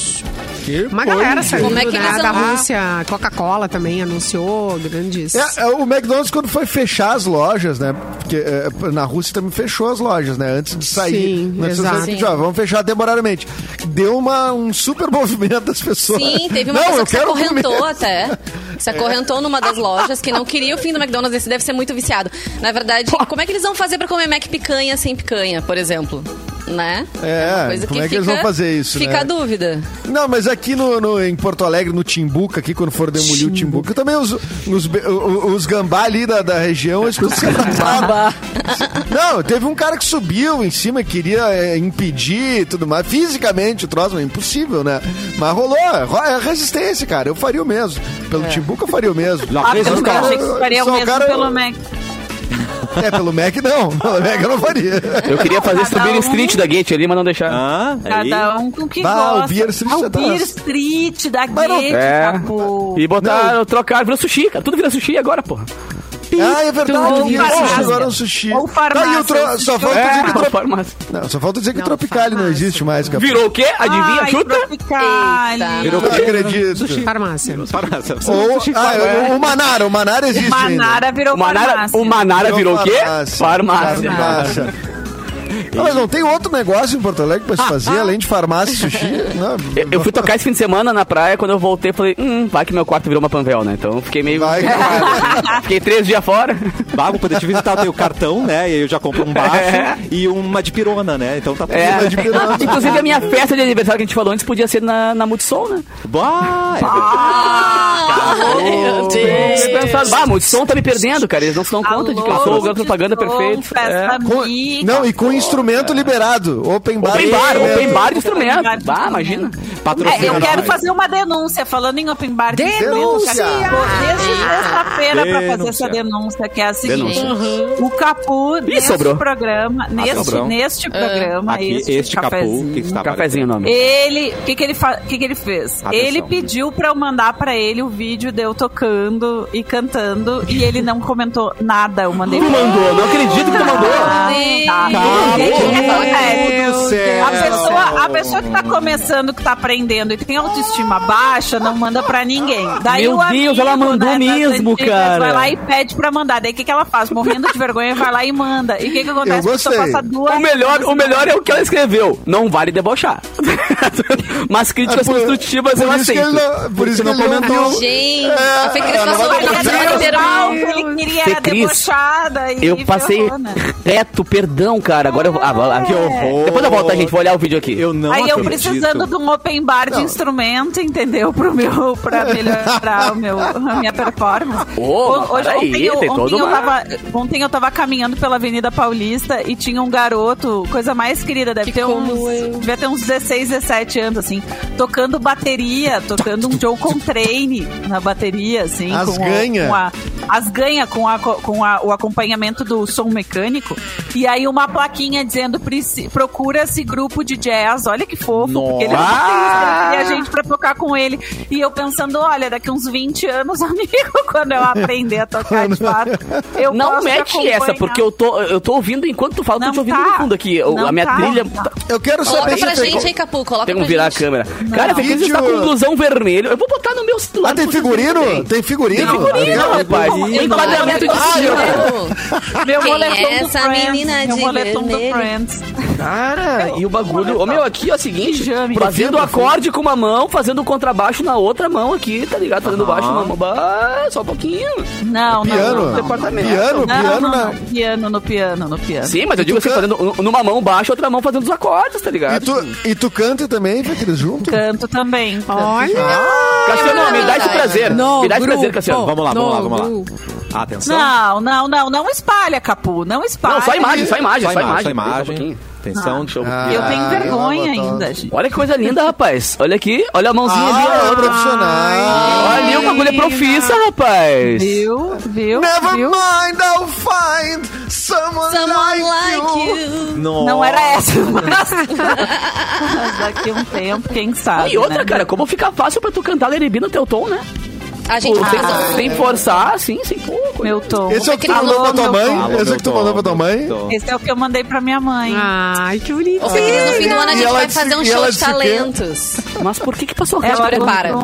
Que Uma galera Como é que né, da Rússia. Coca-Cola também anunciou grandes... É, é, o McDonald's, quando foi fechar as lojas, né? Porque é, na Rússia também fechou as lojas, né? Antes de sair. Sim, Antes de exato. sair, pediu, ó, vamos fechar temporariamente. Deu uma, um super movimento das pessoas. Sim, teve uma Não, pessoa que se acorrentou comer. até. Se acorrentou numa das lojas que não queria o fim do McDonald's. Esse deve ser muito viciado. Na verdade, como é que eles vão fazer pra comer Mac picanha sem picanha, por exemplo? Né? É, uma coisa como é que eles vão fazer isso, Fica né? a dúvida. Não, mas aqui no, no- em Porto Alegre, no Timbuca, aqui, quando for demolir o Timbuca, também os, os, be- o- os gambá ali da, da região, eles abraçaram. Não, teve um cara que subiu em cima e queria é, impedir e tudo mais. Fisicamente o troço, é impossível, né? Mas rolou, é resistência, cara. Eu faria o mesmo. Pelo Timbuca eu faria o mesmo. Ah, eu achei que faria o mesmo cara- pelo Mac. É, pelo Mac não. Pelo Mac eu não faria. Eu queria fazer Cada subir um- no street da Gate ali, mas não deixaram. Ah, aí. Cada um com o que Ah, o gosta. Beer Street Ah, o tá- Beer Street da Gate, É. E botaram, trocaram, virou sushi, cara. Tudo vira sushi agora, porra. Ah, é verdade. Ou o Beer Street farmácia. agora é um sushi. Ou farmácia, Tá, e o tro- o Só sushi. falta dizer que É, tro- farmácia. Não, só falta dizer que Não, Tropicali não existe mais, cara. Virou o quê? Adivinha? Ai, Chuta? Tropicali. Virou Não o quê? acredito. Farmácia. Farmácia. Ou, ah, o Manara, o Manara existe Manara ainda. virou O Manara, farmácia. o Manara virou o quê? farmácia. Não, mas não tem outro negócio em Porto Alegre pra se fazer, além de farmácia e sushi? Não, Eu, eu fui tocar esse fim de semana na praia, quando eu voltei, falei, hum, vai que meu quarto virou uma panvel, né? Então eu fiquei meio. Vai. fiquei três dias fora. Bah, vou poder te visitar, eu tenho cartão, né? E aí eu já compro um baixo É. e uma de pirona, né? Então tá tudo É. de pirona. Inclusive a minha festa de aniversário que a gente falou antes podia ser na, na Multissom, né? Bah, é Meu Deus. Eu pensava, bah, Multissom tá me perdendo, cara. Eles não se dão conta de que eu sou o garoto propaganda perfeito. É. Com- não, e com instrumento liberado. Open bar. Open bar, É. open bar de Open instrumento. bar de Bah, instrumento. imagina. É, patrocina eu quero fazer uma denúncia, falando em open bar. de Denúncia! instrumento. Desde sexta-feira pra fazer essa denúncia, que é a seguinte. Denúncia. O Capu, neste sobrou. programa, neste, sobrou. neste programa, Aqui, este, este cafezinho, o que está Cafezinho nome. Ele, o que que ele, fa- que que ele fez? Atenção. Ele pediu pra eu mandar pra ele o vídeo de eu tocando e cantando e ele não comentou nada. Eu mandei Tu mandou, não acredito que tu mandou. Tá. Calma, Do céu. A pessoa, a pessoa que tá começando, que tá aprendendo e que tem autoestima baixa, não manda pra ninguém. Daí Meu o amigo, Deus, ela mandou né, mesmo, cara. Vai lá e pede pra mandar. Daí o que, que ela faz? Morrendo de vergonha, vai lá e manda. E o que, que acontece? Eu A pessoa gostei. passa duas O melhor, o melhor é o que ela escreveu. Não vale debochar. Mas críticas É por- construtivas eu por isso que aceito. ele não- Por isso que não não comentou. Gente, É, a. Não, o que ele queria Fê era Cris, debochada. E Eu passei reto, perdão, cara. Agora eu vou. Ah. Que horror. Depois eu volto, tá, gente? Vou olhar o vídeo aqui. Eu não Aí eu acredito. precisando de um open bar de instrumento, entendeu? Pro meu, pra melhorar o meu, a minha performance. Mas Hoje, ontem, eu, tem ontem, todo eu tava, ontem eu tava caminhando pela Avenida Paulista e tinha um garoto, coisa mais querida, deve Que ter uns, eu. devia ter uns 16, 17 anos, assim, tocando bateria, tocando um Joe Contraine na bateria, assim. As com, ganha. com a as ganha com, a- com a- o acompanhamento do som mecânico. E aí uma plaquinha dizendo "Preci- procura-se grupo de jazz. Olha que fofo, porque ele Nossa! e a gente pra tocar com ele. E eu pensando, olha, daqui uns 20 anos, amigo, quando eu aprender a tocar de fato, eu Não mete essa, porque eu tô, eu tô ouvindo enquanto tu fala, eu Não tô te ouvindo tá. no fundo aqui. O- Não a minha tá. trilha. Tá. Eu quero Coloca saber pra se tem... gente, hein, Capu? Coloca Tem pra que virar a câmera. Cara, a Fecris Vídeo- está com um blusão vermelho. Eu vou botar no meu celular. Ah, tem pra figurino? Tem figurino? Tem figurino, Ah, rapaz. Eu Enquadramento de não estilo. Meu Quem moletom é do essa Friends. menina meu de moletom do? Friends. Cara, e o bagulho. Ô, meu, aqui é o seguinte: fazendo acorde com uma mão, fazendo o contrabaixo na outra mão aqui, tá ligado? Fazendo baixo na mão. Bah, só um pouquinho. Não, não, Piano? não. Departamento. Piano? Não, Piano não, na... não. Piano no piano, no piano. Sim, mas eu digo assim, can- fazendo um- numa mão baixo, outra mão fazendo os acordes, tá E ligado? tu, e tu canta também, Fecris, junto? Canto também. canto. Olha! Cassiano, me dá esse prazer. No me dá esse grupo. prazer, Cassiano. Vamos lá, vamos lá, vamos lá. Atenção. Não, não, não, não espalha, Capu, não espalha. Não, só imagem, só imagem, Só só imagem, imagem. só imagem. Atenção, deixa eu... Ah. Eu tenho Ah, vergonha ainda, gente. Olha que coisa linda, rapaz. Olha aqui, olha a mãozinha ali, Ah, é ó. profissional. Olha ali, o bagulho é profissa, rapaz. Viu? Viu? Never Viu? mind, I'll find someone, Someone like, like you. you. Não era essa, mas... mas daqui a um tempo, quem sabe, E outra, né? cara, como fica fácil pra tu cantar Leribi no teu tom, né? A gente Pô, sem, faz sem forçar, sim, sem pouco. Meu tom. Esse é o que tu Alô, mandou pra tua mãe? Esse é o que tu mandou pra tua mãe? Esse é o que eu mandei pra minha mãe. Ai, que bonitinho. Ô, Fecris, no fim do ano a gente vai disse- fazer um show de o talentos. Mas por que que passou Ela reto? prepara.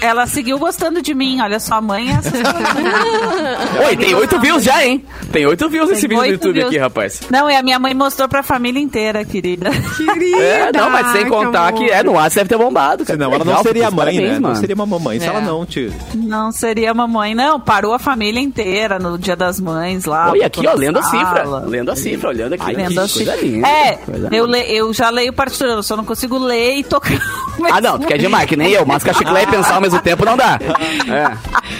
Ela seguiu gostando de mim. Olha só, a mãe é. Oi, tem oito views já, hein? Tem oito views nesse Tem vídeo do YouTube views. aqui, rapaz. Não, e a minha mãe mostrou pra família inteira, querida. Querida. É, não, mas sem contar que, amor. é, no ar deve ter bombado. Cara. Senão ela não seria mãe, parabéns, né? Não seria uma mamãe se É. ela não te... Não seria mamãe, não. Parou a família inteira no Dia das Mães lá. Oi, aqui, ó, lendo a cifra. Lendo a cifra, olhando aqui. Lendo que a coisa cifra. linda. É, coisa eu, le, eu já leio partitura, eu só não consigo ler e tocar. Ah, não, tu quer demais, que nem eu. Mascar chiclete e pensar ao mesmo tempo não dá. É.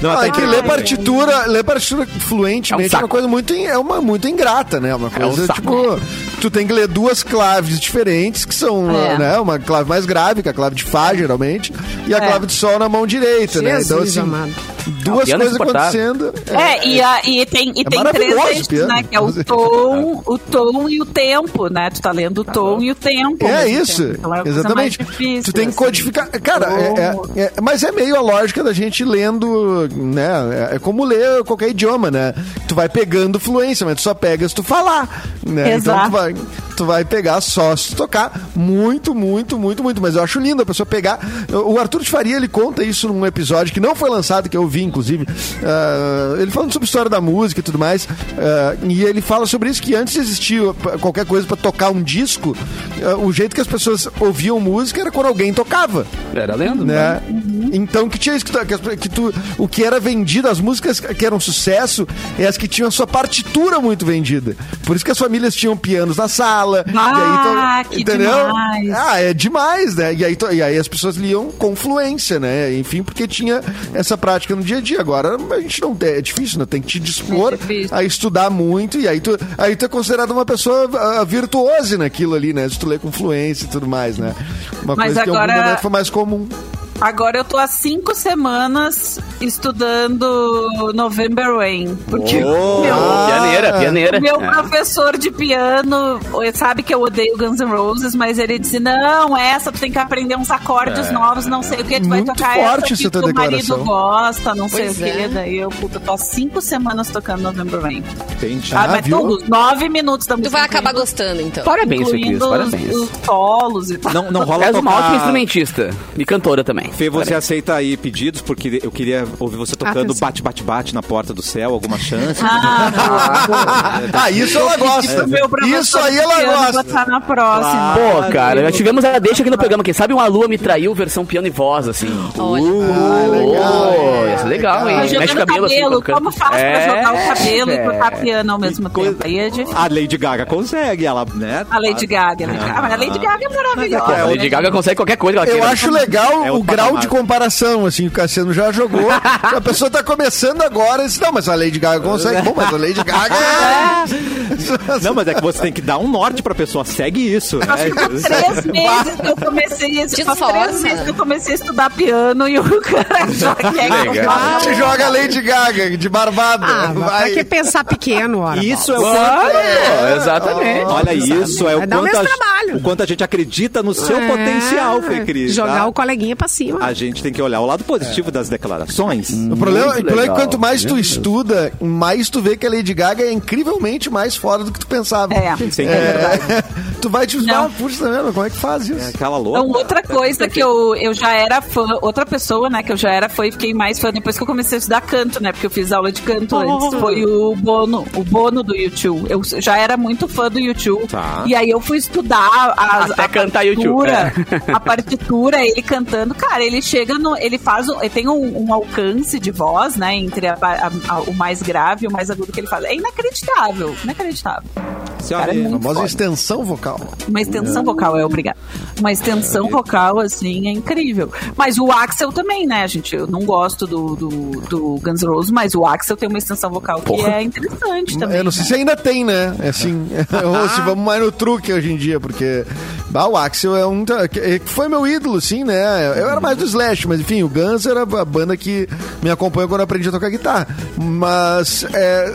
Não, Ah, é que ler partitura, ler partitura fluentemente É um é, uma coisa muito, é uma, muito ingrata, né? Uma um coisa, saco. tipo, tu tem que ler duas claves diferentes, que são, É. né? Uma clave mais grave, que é a clave de Fá, geralmente, e a É. clave de Sol na mão direita, né? Então, Jesus assim, amado. duas é coisas acontecendo. É, e, a- e tem, e É tem três eixos, né? Que é o tom, o tom e o tempo, né? Tu tá lendo o tom e o tempo. É isso, tempo. Então é exatamente. difícil, tu tem que assim. codificar. Cara, é- é- é- mas é meio a lógica da gente lendo, né? É, é como ler qualquer idioma, né? Tu vai pegando fluência, mas tu só pega se tu falar, né? Então Exato. tu vai, tu vai pegar só se tu tocar muito, muito, muito, muito. Mas eu acho lindo a pessoa pegar. O Arthur de Faria, ele conta isso num episódio que não foi lançado, que eu vi, inclusive. Ah, ele falando sobre a história da música e tudo mais. ah, e ele fala sobre isso, que antes de existir qualquer coisa pra tocar um disco, ah, o jeito que as pessoas ouviam música era quando alguém tocava Era lendo, né? Então que tinha isso que, que, tu, o que era vendido, as músicas que eram sucesso, é as que tinham a sua partitura muito vendida. Por isso que as famílias tinham pianos na sala. Ah, que aí, tu- entendeu? demais. Ah, é demais, né? E aí, e aí as pessoas liam com fluência, né? Enfim, porque tinha essa prática no dia a dia. Agora a gente não tem, é difícil, né? Tem que te dispor É a estudar muito e aí tu, aí tu é considerado uma pessoa ah, virtuose naquilo ali, né? Se tu lê com fluência e tudo mais, né? Uma Mas coisa que em algum agora- momento foi mais comum. Agora eu tô há cinco semanas estudando November Rain. Porque Oh, meu, pianeira, pianeira. o meu É. professor de piano sabe que eu odeio Guns N' Roses, mas ele disse: não, essa tu tem que aprender uns acordes novos, não sei o que, tu vai Muito tocar forte essa que o marido gosta, não sei Pois o que. é. Daí eu, puta, tô há cinco semanas tocando November Rain. Entendi. Ah, Ah, mas todos, nove minutos da Tu música. vai acabar gostando, então. Parabéns, Cris, Incluindo os, parabéns. os solos e tal. Não, não rola És uma tocar- ótima instrumentista e cantora também. Fê, você aceita aí pedidos? Porque eu queria ouvir você tocando Atenção. bate, bate, bate na porta do céu. Alguma chance? Ah. Ah, isso ela gosta. Isso aí ela gosta. botar na próxima. Pô, cara, já tivemos a deixa aqui no programa. Quem sabe uma lua me traiu versão piano e voz, assim. Olha. Ah, legal. Pô, ia ser legal, hein? Mexe jogando o cabelo, assim, cabelo, tocando. como faz pra É, jogar o cabelo e é. tocar piano ao mesmo tempo? Aí é difícil. A Lady Gaga consegue, ela, né? A Lady Gaga, a Lady Gaga. Mas a Lady Gaga é maravilhosa. A Lady Gaga consegue qualquer coisa que ela Eu acho legal É o outro grau de comparação, assim, o Cassiano já jogou. a pessoa tá começando agora e diz, não, mas a Lady Gaga consegue. Bom, mas a Lady Gaga é... Não, mas é que você tem que dar um norte pra pessoa. Segue isso. né? Três meses que eu comecei, Te faz três meses que eu comecei a estudar piano e o cara faça. Você joga Lady Gaga de barbada. Ah, vai. pra que pensar pequeno, ora? Isso é o quanto... exatamente. Olha, isso é o quanto, mesmo a, trabalho. o quanto a gente acredita no seu É, potencial, Fê Cris. Jogar tá? o coleguinha pra cima. A gente tem que olhar o lado positivo das declarações. O problema, Muito o problema é que legal. quanto mais tu estuda, mais tu vê que a Lady Gaga é incrivelmente mais fora do que tu pensava. É. Sim, É, tu vai te Não. ah, puxa, tá vendo? Como é que faz É isso? aquela louca. Então, outra coisa que eu, eu já era fã, outra pessoa, né, que eu já era fã e fiquei mais fã depois que eu comecei a estudar canto, né, porque eu fiz aula de canto antes, foi o Bono, o Bono do YouTube. Eu já era muito fã do YouTube. Tá. E aí eu fui estudar as, Até a cantar YouTube, partitura, a partitura, ele cantando, cara, ele chega no, ele faz, ele tem um, um alcance de voz, né, entre a- a- a- o mais grave e o mais agudo que ele faz. É inacreditável, inacreditável. Senhora, cara, é A muito famosa foda. extensão vocal. Uma extensão vocal, é obrigado. Uma extensão vocal, assim, é incrível. Mas o Axel também, né, gente? Eu não gosto do, do, do Guns N' Roses, mas o Axel tem uma extensão vocal que é interessante também. eu não sei né? se ainda tem, né? É Assim, ou se vamos mais no truque hoje em dia, porque bah, o Axel é um. que- que Foi meu ídolo, assim, né? Eu era mais do Slash, mas enfim, o Guns era a banda que me acompanhou quando eu aprendi a tocar guitarra. Mas. É,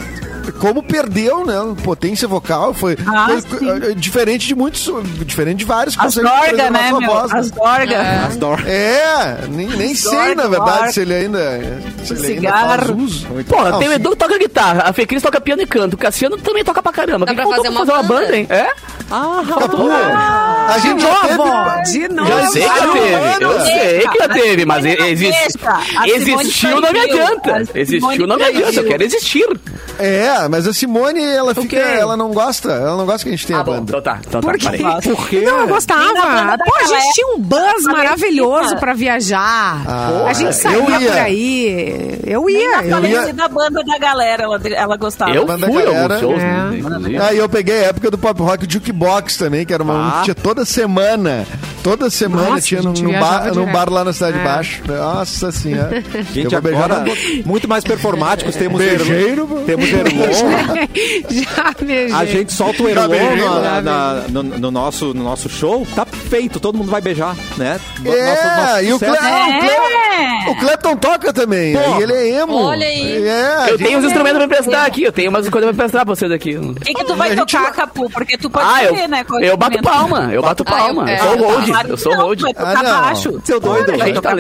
como perdeu, né? Potência vocal foi, Ah, foi, sim. eh, diferente de muitos, diferente de vários As Dorga, né, meu? voz, né? As Dorga. As Dor- É, nem, nem sei, na verdade, se ele ainda. Se ele ainda faz Cigarro. uso. Não, tem o. Edu que toca guitarra, a Fê Cris toca piano e canto, o Cassiano também toca pra caramba. Dá pra fazer uma fazer uma banda? banda, hein? É? Ah, Capu, a gente De já teve- novo, de novo. Eu sei que já teve, eu sei que já teve, mas existe, existiu não me adianta. Existiu não me adianta, eu quero existir. É, mas a Simone, ela fica. Ela não gosta. Ela não gosta que a gente tenha Ah, bom, banda. então tá, então tá, Por quê? Por quê? Não, eu gostava. Pô, a gente tinha um buzz maravilhoso pra viajar. Ah, a gente eu saía ia. por aí. Eu ia. Eu ia- falecida banda da galera, ela, ela gostava. Eu banda fui galera. shows, É. Aí eu peguei a época do pop rock jukebox também, que era uma. Ah. Tinha toda semana. Toda semana Nossa, tinha num, num bar, num bar lá na Cidade É. Baixa. Nossa senhora. Gente, eu vou beijar agora, na muito mais performáticos. Temos Beijeiro, Erlon, temos Erlon. Já beijei. A gente solta o Já Erlon beijei, na- já na- no, no nosso, no nosso show, tá feito, todo mundo vai beijar, né? É, e o sucesso- Cle- Ah, o Cle- É. O Clepton toca também. Pô. E ele é emo. Olha aí. É, Eu gente- tenho os instrumentos pra emprestar aqui, eu tenho umas coisas pra emprestar pra vocês aqui. O que, que tu vai A gente tocar, vai- Capu? Porque tu pode Ah, eu, ver, né? qual eu bato palma, eu bato Ah, eu- palma. Eu é. sou road, Claro eu sou. Vai Ah, não. Seu doido, Vai tocar.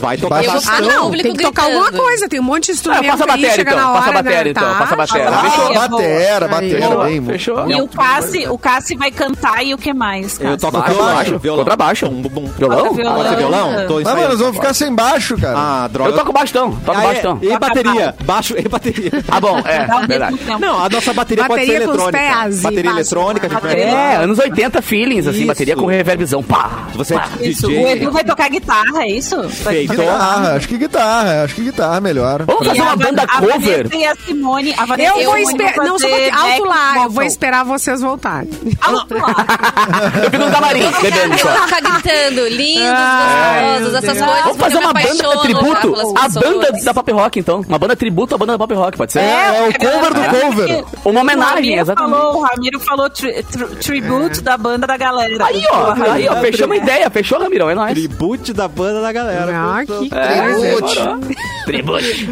Vai tocar Eu. Ah, não, Tem que tocar alguma coisa, tem um monte de Ah, instrumento passa a aí, bateria chega então, na passa a bateria né? então, Tá? passa a bateria. Ah, Fechou? Batera, Aí. batera Fechou? bem. Fechou? E o Cassi, o Cassi vai cantar e o que mais? Eu Cassi? toco Baixo, violão, baixo, violão. contrabaixo. Bum, bum. Violão? Violão. Pode ser violão? Tô Mas, mano, nós vamos ficar sem baixo, cara. Ah, droga. Eu toco baixo então, toco Ah, baixo é. E bateria? Baixo e bateria. Ah, bom, é, verdade. Não, a nossa bateria, pode ser eletrônica. bateria eletrônica, a gente vai É, anos 80 feelings, assim, bateria com reverbzão. Pá! Você é Isso, o DJ. Edu vai tocar guitarra, é isso? Feito. guitarra. Guitarra, acho que guitarra, acho que guitarra é melhor. Vamos fazer uma a banda Van- a cover? Vanessa e a Simone. A Vanessa Eu e a vou esperar. Não, só um pouquinho. Alto back lá. Eu vou esperar vocês voltarem. Alto lá. Eu fico no camarim, bebendo só. Ficar gritando, lindos, Ai, gostosos, essas coisas. Vamos fazer porque eu uma banda tributo pessoas. banda da Pop Rock, então. Uma banda tributo à banda da Pop Rock, pode ser? É, é o cover do É. cover. Uma O homenagem, Ramiro exatamente. falou, o Ramiro falou tri- tri- tribute da banda da galera. Aí, ó, aí, ó, fechamos a ideia, fechou, Ramirão, é nóis. Tribute da banda da galera. Ah, que É, Tribute. demorou. Tribute.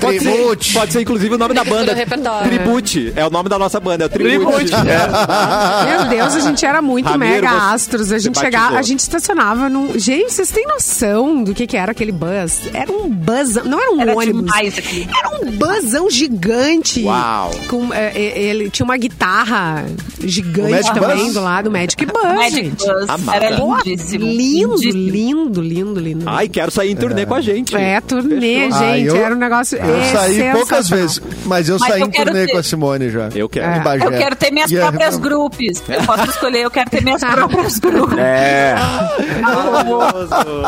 Pode ser, Tribute. pode ser, inclusive, o nome da Tributo banda. Do repertório. Tribute. É o nome da nossa banda, é o Tribute. Tribute. É. Meu Deus, a gente era muito Ramiro, mega astros. A gente chegava, a gente estacionava num. Gente, vocês têm noção do que, que era aquele bus? Era um bus, não era um Era ônibus. Era um busão gigante. Uau. Com, é, é, ele tinha uma guitarra gigante também Bus? do lado, o Magic Bus, Magic gente. Bus. Amada. Era Pô, lindíssimo. lindo, lindíssimo. lindo, lindo, lindo. Ai, quero sair em turnê com a gente. É, turnê, Ah, gente. eu- era um negócio Eu saí poucas vezes, mas eu Mas saí eu em turnê ter- com a Simone já. Eu quero. É. Eu quero ter minhas E é- próprias grupos. Eu posso escolher, eu quero ter minhas próprias grupos. É.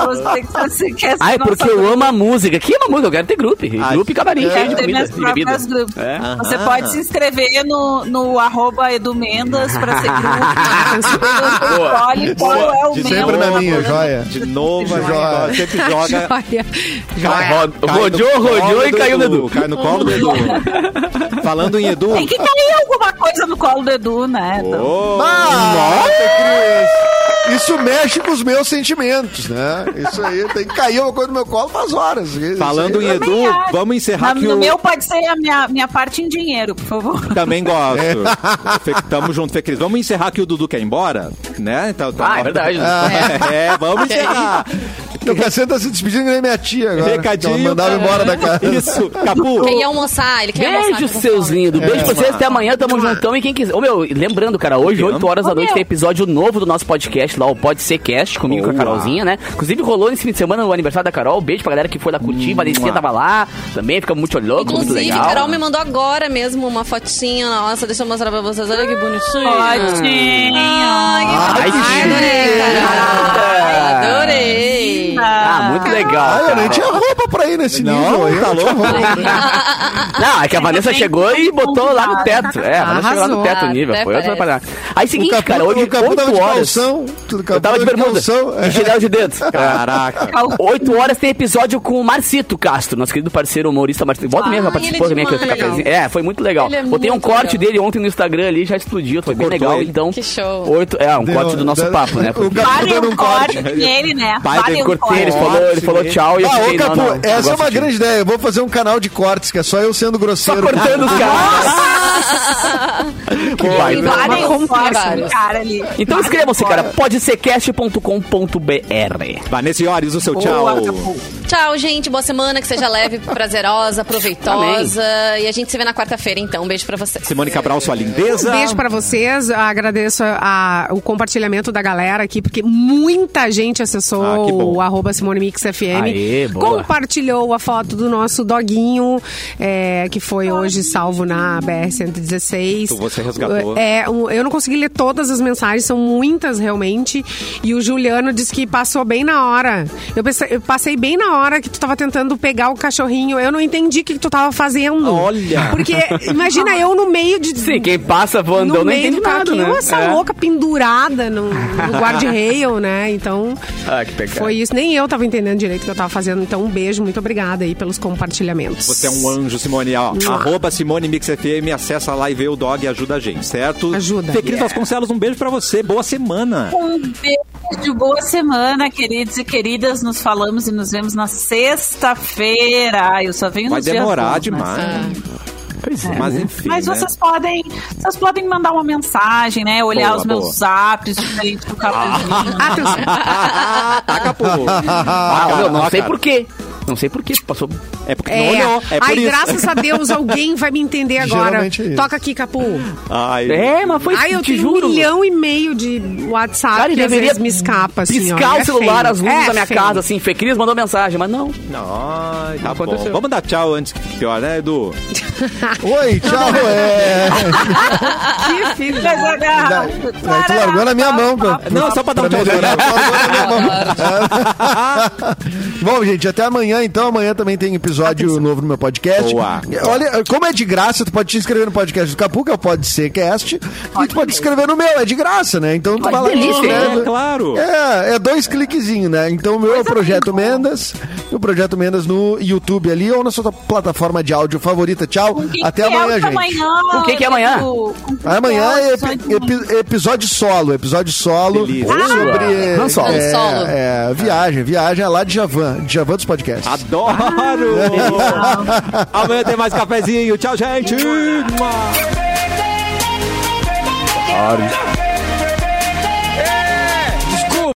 Você, você quer ser Ai, porque eu amo a música. Que ama música? Eu quero ter grupo. Grupo e camarim cheio de comida minhas e bebida. próprias grupos. É. Você pode se inscrever no, no arroba Edu Mendas pra ser grupo. Você escolhe qual é o meu. Sempre na minha, joia. De novo, a Joia. gente sempre joga. Joia. Ro- Rodeou, rodeou e caiu no Edu. Cai no colo do Edu. Falando em Edu. Tem que cair alguma coisa no colo do Edu, né? Ah, Cris. Isso mexe com os meus sentimentos, né? Isso aí tem que cair uma coisa no meu colo faz horas. Falando em Edu, também acho. vamos encerrar que no o... meu pode ser a minha, minha parte em dinheiro, por favor. Também gosto. Fe- Tamo junto, Fê Cris. Vamos encerrar que o Dudu quer ir embora, né? Então, tá Ah, é verdade. É, vamos encerrar. Meu cacete tá se despedindo que nem minha tia agora. Recadinho. mandava cara. embora da casa. Isso, Capu. Quer ir almoçar, ele quer almoçar. Beijo, seus lindos. Beijo pra vocês. Até amanhã. Tamo juntão. E quem quiser. Ô, meu, lembrando, cara, hoje, 8 horas da noite, tem episódio novo do nosso podcast lá, o Pode Ser Cast, comigo com a. Carolzinha, né? Inclusive, rolou nesse fim de semana o aniversário da Carol. Beijo pra galera que foi lá curtir. Valencia tava lá também. Fica muito louco, muito Inclusive, legal. Carol me mandou agora mesmo uma fotinha. Nossa, deixa eu mostrar pra vocês. Olha que bonitinho. Fotinho. Ai, Ai, que Ai, Ah, muito legal. Ah, eu nem cara. Roupa pra ir nesse Não, nível aí. tá tinha louco? Não, é que a Vanessa chegou e botou lá no teto. É, a Vanessa chegou lá no teto o nível. Foi outra parada. Aí, O seguinte, Capu, cara, hoje, o Capu tava 8 de horas. calção. Eu tava de bermuda e chinelo de dedos. Caraca. 8 horas tem episódio com o Marcito Castro, nosso querido parceiro humorista Marcito. Volta mesmo, participou é também aqui do cafezinho. É, foi muito legal. É Botei um corte legal. dele ontem no Instagram ali, já explodiu, foi bem legal. Então, Que show. Oito, é, um Deu- corte do nosso deu- papo, né? Vale um um corte. corte nele, né? Pai, Vale um cortei, ele corte. falou, ele falou tchau e eu Ah, fiquei, não, Capu, não, essa é uma grande ideia. Eu vou fazer um canal de cortes, que é só eu sendo Só grosseiro. cortando os caras. que um corte, Vários. cara ali. Então inscrevam-se, um cara. corte. Podsercast.com.br Vanessa Iores, o seu tchau. Tchau, gente. Boa semana, que seja leve, prazerosa, proveitosa. E a gente se vê na quarta-feira, então. Um beijo pra vocês. Simone Cabral, sua lindeza. Beijo pra vocês. Agradeço a- o compartilhamento da galera aqui, porque muita gente acessou Ah, o arroba Simone Mix FM. Aê, boa. Compartilhou a foto do nosso doguinho, é, que foi hoje salvo na BR-116. Tu- você resgatou. É, um- eu não consegui ler todas as mensagens, são muitas realmente. E o Juliano disse que passou bem na hora. Eu, pensei- eu passei bem na hora que tu tava tentando pegar o cachorrinho. Eu não entendi o que, que tu tava fazendo. Olha. Porque imagina eu no meio de. Sim, quem passa voando no não meio entende nada, né? essa É. louca pendurada no, no guarda-rail, né? Então, Ah, que pecado. foi isso. Nem eu tava entendendo direito o que eu tava fazendo. Então, um beijo, muito obrigada aí pelos compartilhamentos. Você é um anjo, Simone. Ó, arroba Simone Mix FM, acessa lá e vê o dog e ajuda a gente, certo? Ajuda. Fê Cris Vasconcelos, um beijo pra você. Boa semana. Um beijo, boa semana, queridos e queridas. Nos falamos e nos vemos na sexta-feira. Ai, Eu só venho Vai demorar bons, demais. Mas, Pois é. Mas enfim. mas né? vocês podem, vocês podem mandar uma mensagem, né? Olhar Boa, os meus boa. zaps diferentes do capuzinho. Atenção. tá, Capu. Ah, não Ah, sei por quê. Não sei por quê. Passou. É porque não É. olhou. É por Ai, isso. graças a Deus, alguém vai me entender agora. Geralmente é. Toca aqui, Capu. Ai. É, mas foi Ai, eu te tenho juro. um milhão e meio de WhatsApp Cara, que às vezes me escapa, assim, piscar ó. o É celular, feio. as luzes É da minha feio. casa, assim. Fê Cris mandou mensagem, mas não. Ai, tá bom. Aconteceu. Vamos dar tchau antes que pior, né, Edu? Oi, tchau. É... Que filho da- Aí tu largou na minha mão. Pra, Não, só pra dar um mão. Bom, gente, até amanhã. Então, amanhã também tem episódio novo no meu podcast. Boa. Olha, como é de graça, tu pode te inscrever no podcast do Capu, que é o Pode Ser Cast. E tu pode se inscrever no meu, é de graça, né? Então tu Ai, vai lá e te delícia, inscreve. É, claro. É, é dois cliquezinhos, né? Então o meu é o Projeto Mendas, o Projeto Mendas no YouTube ali ou na sua plataforma de áudio favorita. Tchau, até que é amanhã, o gente. Amanhã, Com quem que é amanhã? Que Amanhã o é episódio epi- epi- episódio solo, episódio solo Delícia. sobre Solo. é, Solo. é, viagem, viagem é lá de Javan, de Javan dos podcasts. Adoro! Amanhã tem mais cafezinho. Tchau, gente!